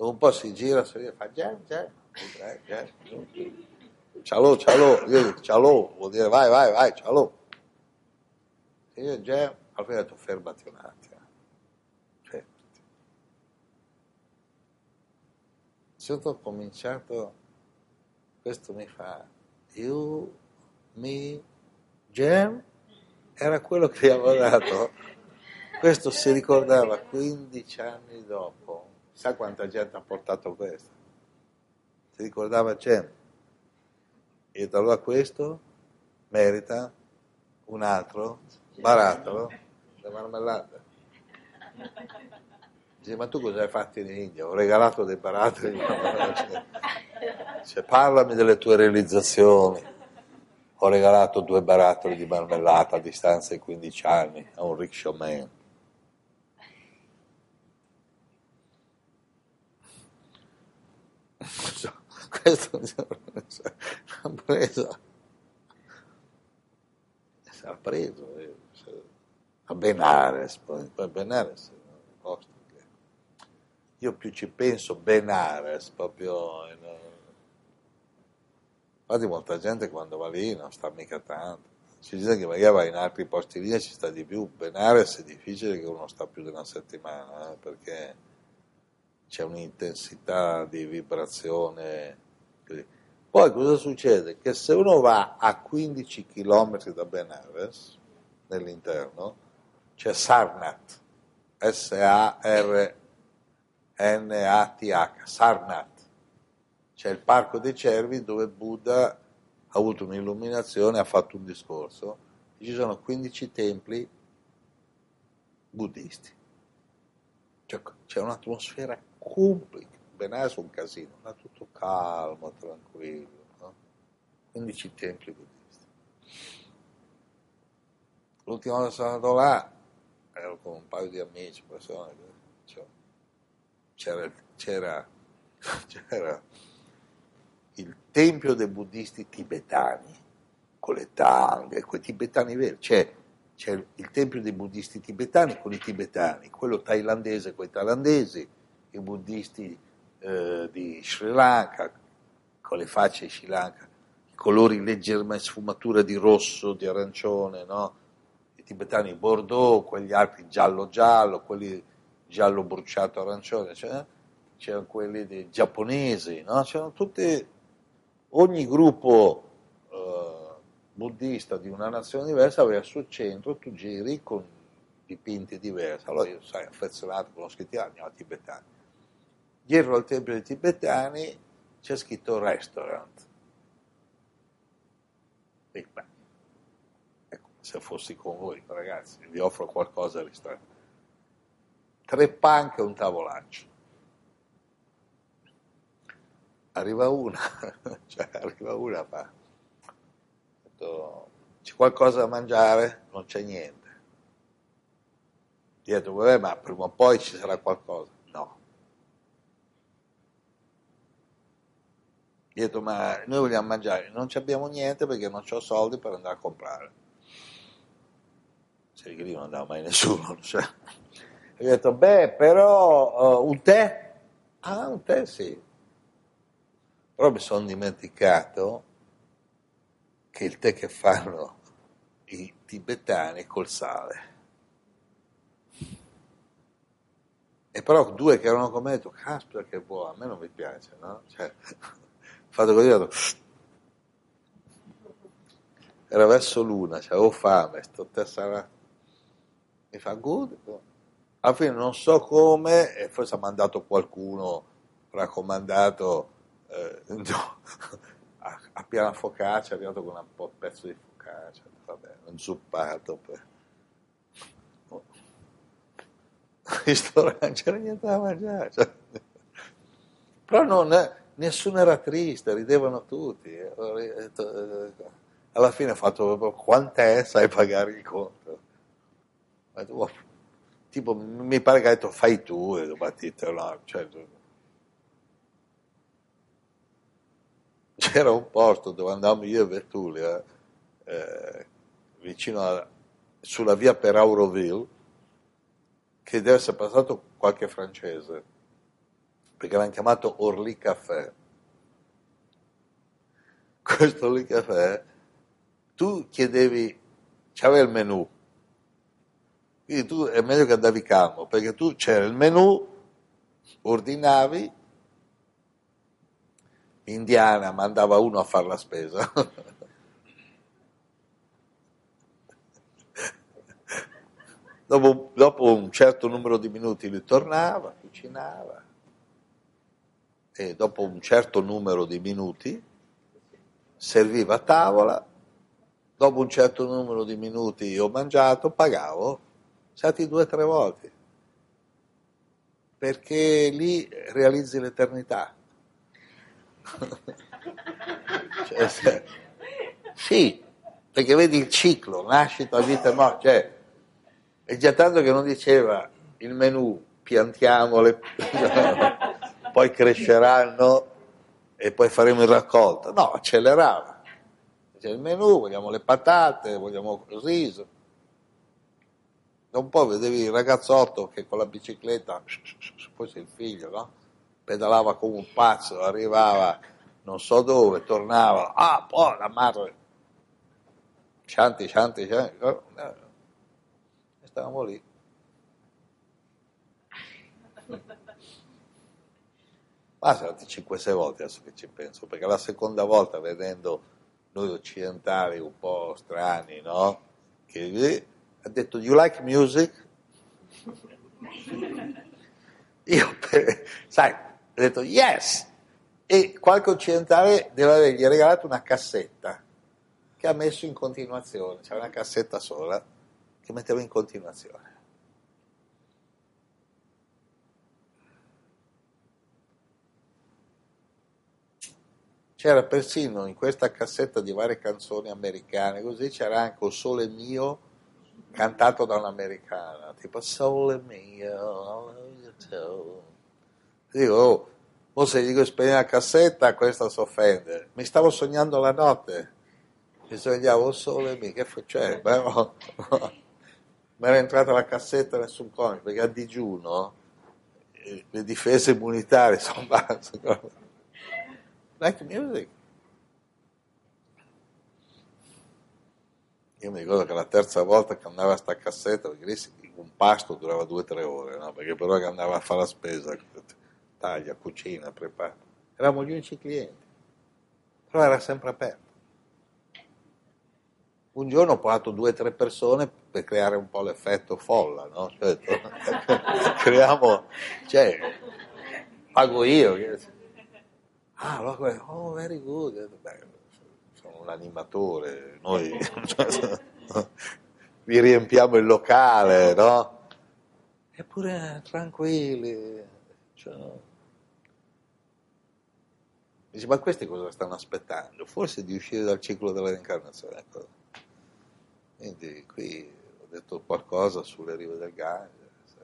dopo un po' si gira, si fa jam, jam, jam, cialò, cialò, io dico cialò, vuol dire vai, vai, vai, cialò. Se io jam, allora ho detto fermati un attimo. Cioè, ho cominciato questo mi fa, you, me, jam, era quello che gli avevo dato. Questo si ricordava 15 anni dopo. Sa quanta gente ha portato questo? Si ricordava jam. E da allora questo merita un altro barattolo di marmellata. Dice, ma tu cosa hai fatto in India? Ho regalato dei barattoli. Cioè, parlami delle tue realizzazioni. Ho regalato due barattoli di marmellata a distanza di 15 anni a un rickshaw man. Questo ha preso, ha preso eh, a Benares, poi, Benares io più ci penso Benares proprio in, Infatti molta gente quando va lì non sta mica tanto. Si dice che magari va in altri posti lì e ci sta di più. Benares è difficile che uno sta più di una settimana, eh, perché c'è un'intensità di vibrazione. Poi cosa succede? Che se uno va a 15 km da Benares, nell'interno, c'è Sarnat, S-A-R-N-A-T-H, Sarnat c'è il Parco dei Cervi dove Buddha ha avuto un'illuminazione, ha fatto un discorso, ci sono 15 templi buddisti. Cioè, c'è un'atmosfera complice, Benares è un casino, ma tutto calmo, tranquillo, no? 15 templi buddisti. L'ultima volta sono andato là, ero con un paio di amici, persone, cioè, c'era, c'era, (laughs) c'era il tempio dei buddisti tibetani, con le tanghe, quei tibetani veri, c'è, c'è il tempio dei buddisti tibetani con i tibetani, quello thailandese con i thailandesi, i buddisti eh, di Sri Lanka, con le facce di Sri Lanka, i colori leggermente sfumatura di rosso, di arancione, no? i tibetani bordeaux, quegli altri giallo-giallo, quelli giallo bruciato arancione, cioè, c'erano quelli dei giapponesi, no? c'erano tutti, ogni gruppo eh, buddista di una nazione diversa aveva al suo centro, tu giri con dipinti diversi, allora io sai, affezionato con lo scritto, andiamo a tibetani. Dietro al tempio dei tibetani c'è scritto restaurant. E, beh, ecco, se fossi con voi, ragazzi, vi offro qualcosa al ristorante. Tre punk e un tavolaccio. Arriva una, (laughs) cioè arriva una, fa, c'è qualcosa da mangiare? Non c'è niente. Dietro, vabbè, ma prima o poi ci sarà qualcosa. No. Dietro, ma noi vogliamo mangiare. Non abbiamo niente perché non ho soldi per andare a comprare. Se lì non andava mai nessuno. (laughs) Cioè. E ho detto, beh, però uh, un tè? Ah, un tè sì. Però mi sono dimenticato che il tè che fanno i tibetani col sale. E però due che erano con me hanno detto, caspita che buono, a me non mi piace, no? Cioè, fatto così, detto, era verso l'una, avevo fame, sto sarà... Mi fa good. Alla fine non so come, e forse ha mandato qualcuno raccomandato eh, (laughs) no, a, a piana focaccia, è arrivato con un po' pezzo di focaccia, vabbè, un zuppato. Per... (laughs) Oh. ristorante, non c'era niente da mangiare. Cioè. Però non, nessuno era triste, ridevano tutti. Alla fine ho fatto quant'è, sai pagare il conto. Oh, tipo, mi pare che ha detto fai tu, e battite, no, cioè, (laughs) c'era un posto dove andavamo io e Vertulia, eh, vicino a, sulla via per Auroville, che deve essere passato qualche francese, perché l'hanno chiamato Orly Café. Questo Orly Café, tu chiedevi, c'aveva il menù, quindi tu è meglio che andavi calmo, perché tu c'era il menù, ordinavi, indiana mandava uno a fare la spesa. (laughs) dopo, dopo, un certo numero di minuti lui tornava, cucinava e dopo un certo numero di minuti serviva a tavola, dopo un certo numero di minuti ho mangiato, pagavo, stati due o tre volte, perché lì realizzi l'eternità. (laughs) Cioè, se, sì, perché vedi il ciclo, nascita, vita e morte, cioè, è già tanto che non diceva il menù, piantiamole, (laughs) poi cresceranno e poi faremo il raccolto, no, accelerava. C'è il menù, vogliamo le patate, vogliamo il riso. Da un po' vedevi il ragazzotto che con la bicicletta, forse il figlio, no? pedalava come un pazzo, arrivava non so dove, tornava, ah, poi la madre, cianti, cianti, cianti, e stavamo lì. Ma sono stati 5-6 volte adesso che ci penso, perché la seconda volta vedendo noi occidentali un po' strani, no? Che ha detto, you like music? (laughs) Io, sai, ha detto yes! E qualche occidentale deve avergli regalato una cassetta che ha messo in continuazione, c'era una cassetta sola che metteva in continuazione. C'era persino in questa cassetta di varie canzoni americane, così c'era anche O Sole Mio cantato da un'americana, tipo Sole Mio, Dico, oh, o se gli dico spegne la cassetta, questa si offende. Mi stavo sognando la notte. mi svegliavo solo e mi che cioè, però, mi era entrata la cassetta nessun conico perché a digiuno eh, le difese immunitarie (laughs) sono basse like music io mi ricordo che la terza volta che andava a sta cassetta un pasto durava due o tre ore no? perché però che andava a fare la spesa taglia, cucina, prepara eravamo gli unici clienti però era sempre aperto un giorno ho portato due o tre persone per creare un po' l'effetto folla, no? Cioè, (laughs) creiamo, cioè, pago io. Ah, allora, oh, very good. Beh, sono un animatore, noi (laughs) (laughs) vi riempiamo il locale, no? Eppure tranquilli. Cioè, Dici, ma questi cosa stanno aspettando? Forse di uscire dal ciclo della reincarnazione. Ecco. Quindi qui ho detto qualcosa sulle rive del Gange, se,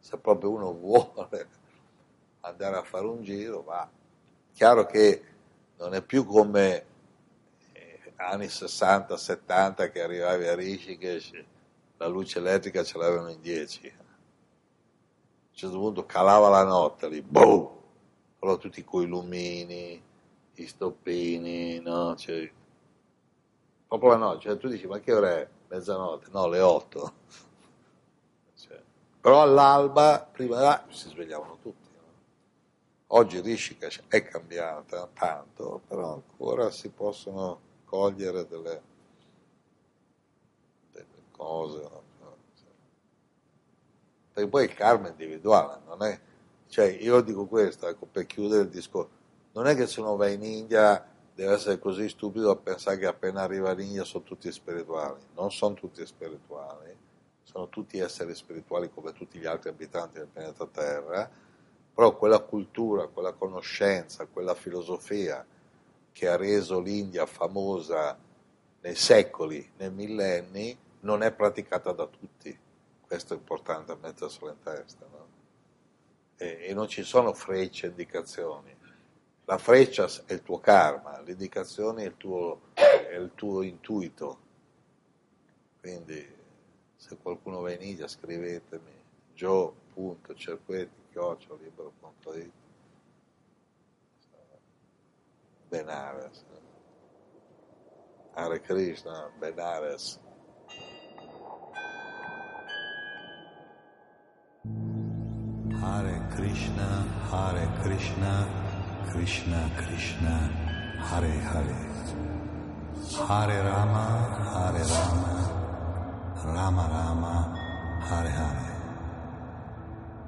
se proprio uno (laughs) vuole andare a fare un giro va. Chiaro che non è più come eh, anni 60, 70 che arrivavi a Rishikesh, la luce elettrica ce l'avevano in 10. A un certo punto calava la notte lì, boom! Allora tutti quei lumini, i stoppini, no? Cioè, proprio la notte, cioè tu dici ma che ora è? Mezzanotte? No, le otto. (laughs) Cioè, però all'alba, prima là, si svegliavano tutti. Oggi Rishikesh è cambiata tanto, però ancora si possono cogliere delle, delle cose. Perché poi il karma è individuale, non è... Cioè, io dico questo, ecco, per chiudere il discorso, non è che se uno va in India deve essere così stupido a pensare che appena arriva all'India sono tutti spirituali. Non sono tutti spirituali, sono tutti esseri spirituali come tutti gli altri abitanti del pianeta Terra, però quella cultura, quella conoscenza, quella filosofia che ha reso l'India famosa nei secoli, nei millenni, non è praticata da tutti. Questo è importante metterselo in testa. No? E, e non ci sono frecce, indicazioni la freccia è il tuo karma, l'indicazione è il tuo, è il tuo intuito. Quindi se qualcuno va in India scrivetemi joe.cerquetti.it Benares. Hare Krishna Benares. Hare Krishna Hare Krishna Krishna Krishna Hare Hare. Hare Rama Hare Rama Rama Rama Hare Hare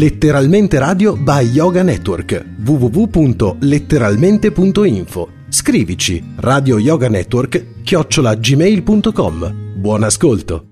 Letteralmente Radio by Yoga Network. www.letteralmente.info Scrivici Radio Yoga Network chiocciolagmail.com Buon ascolto!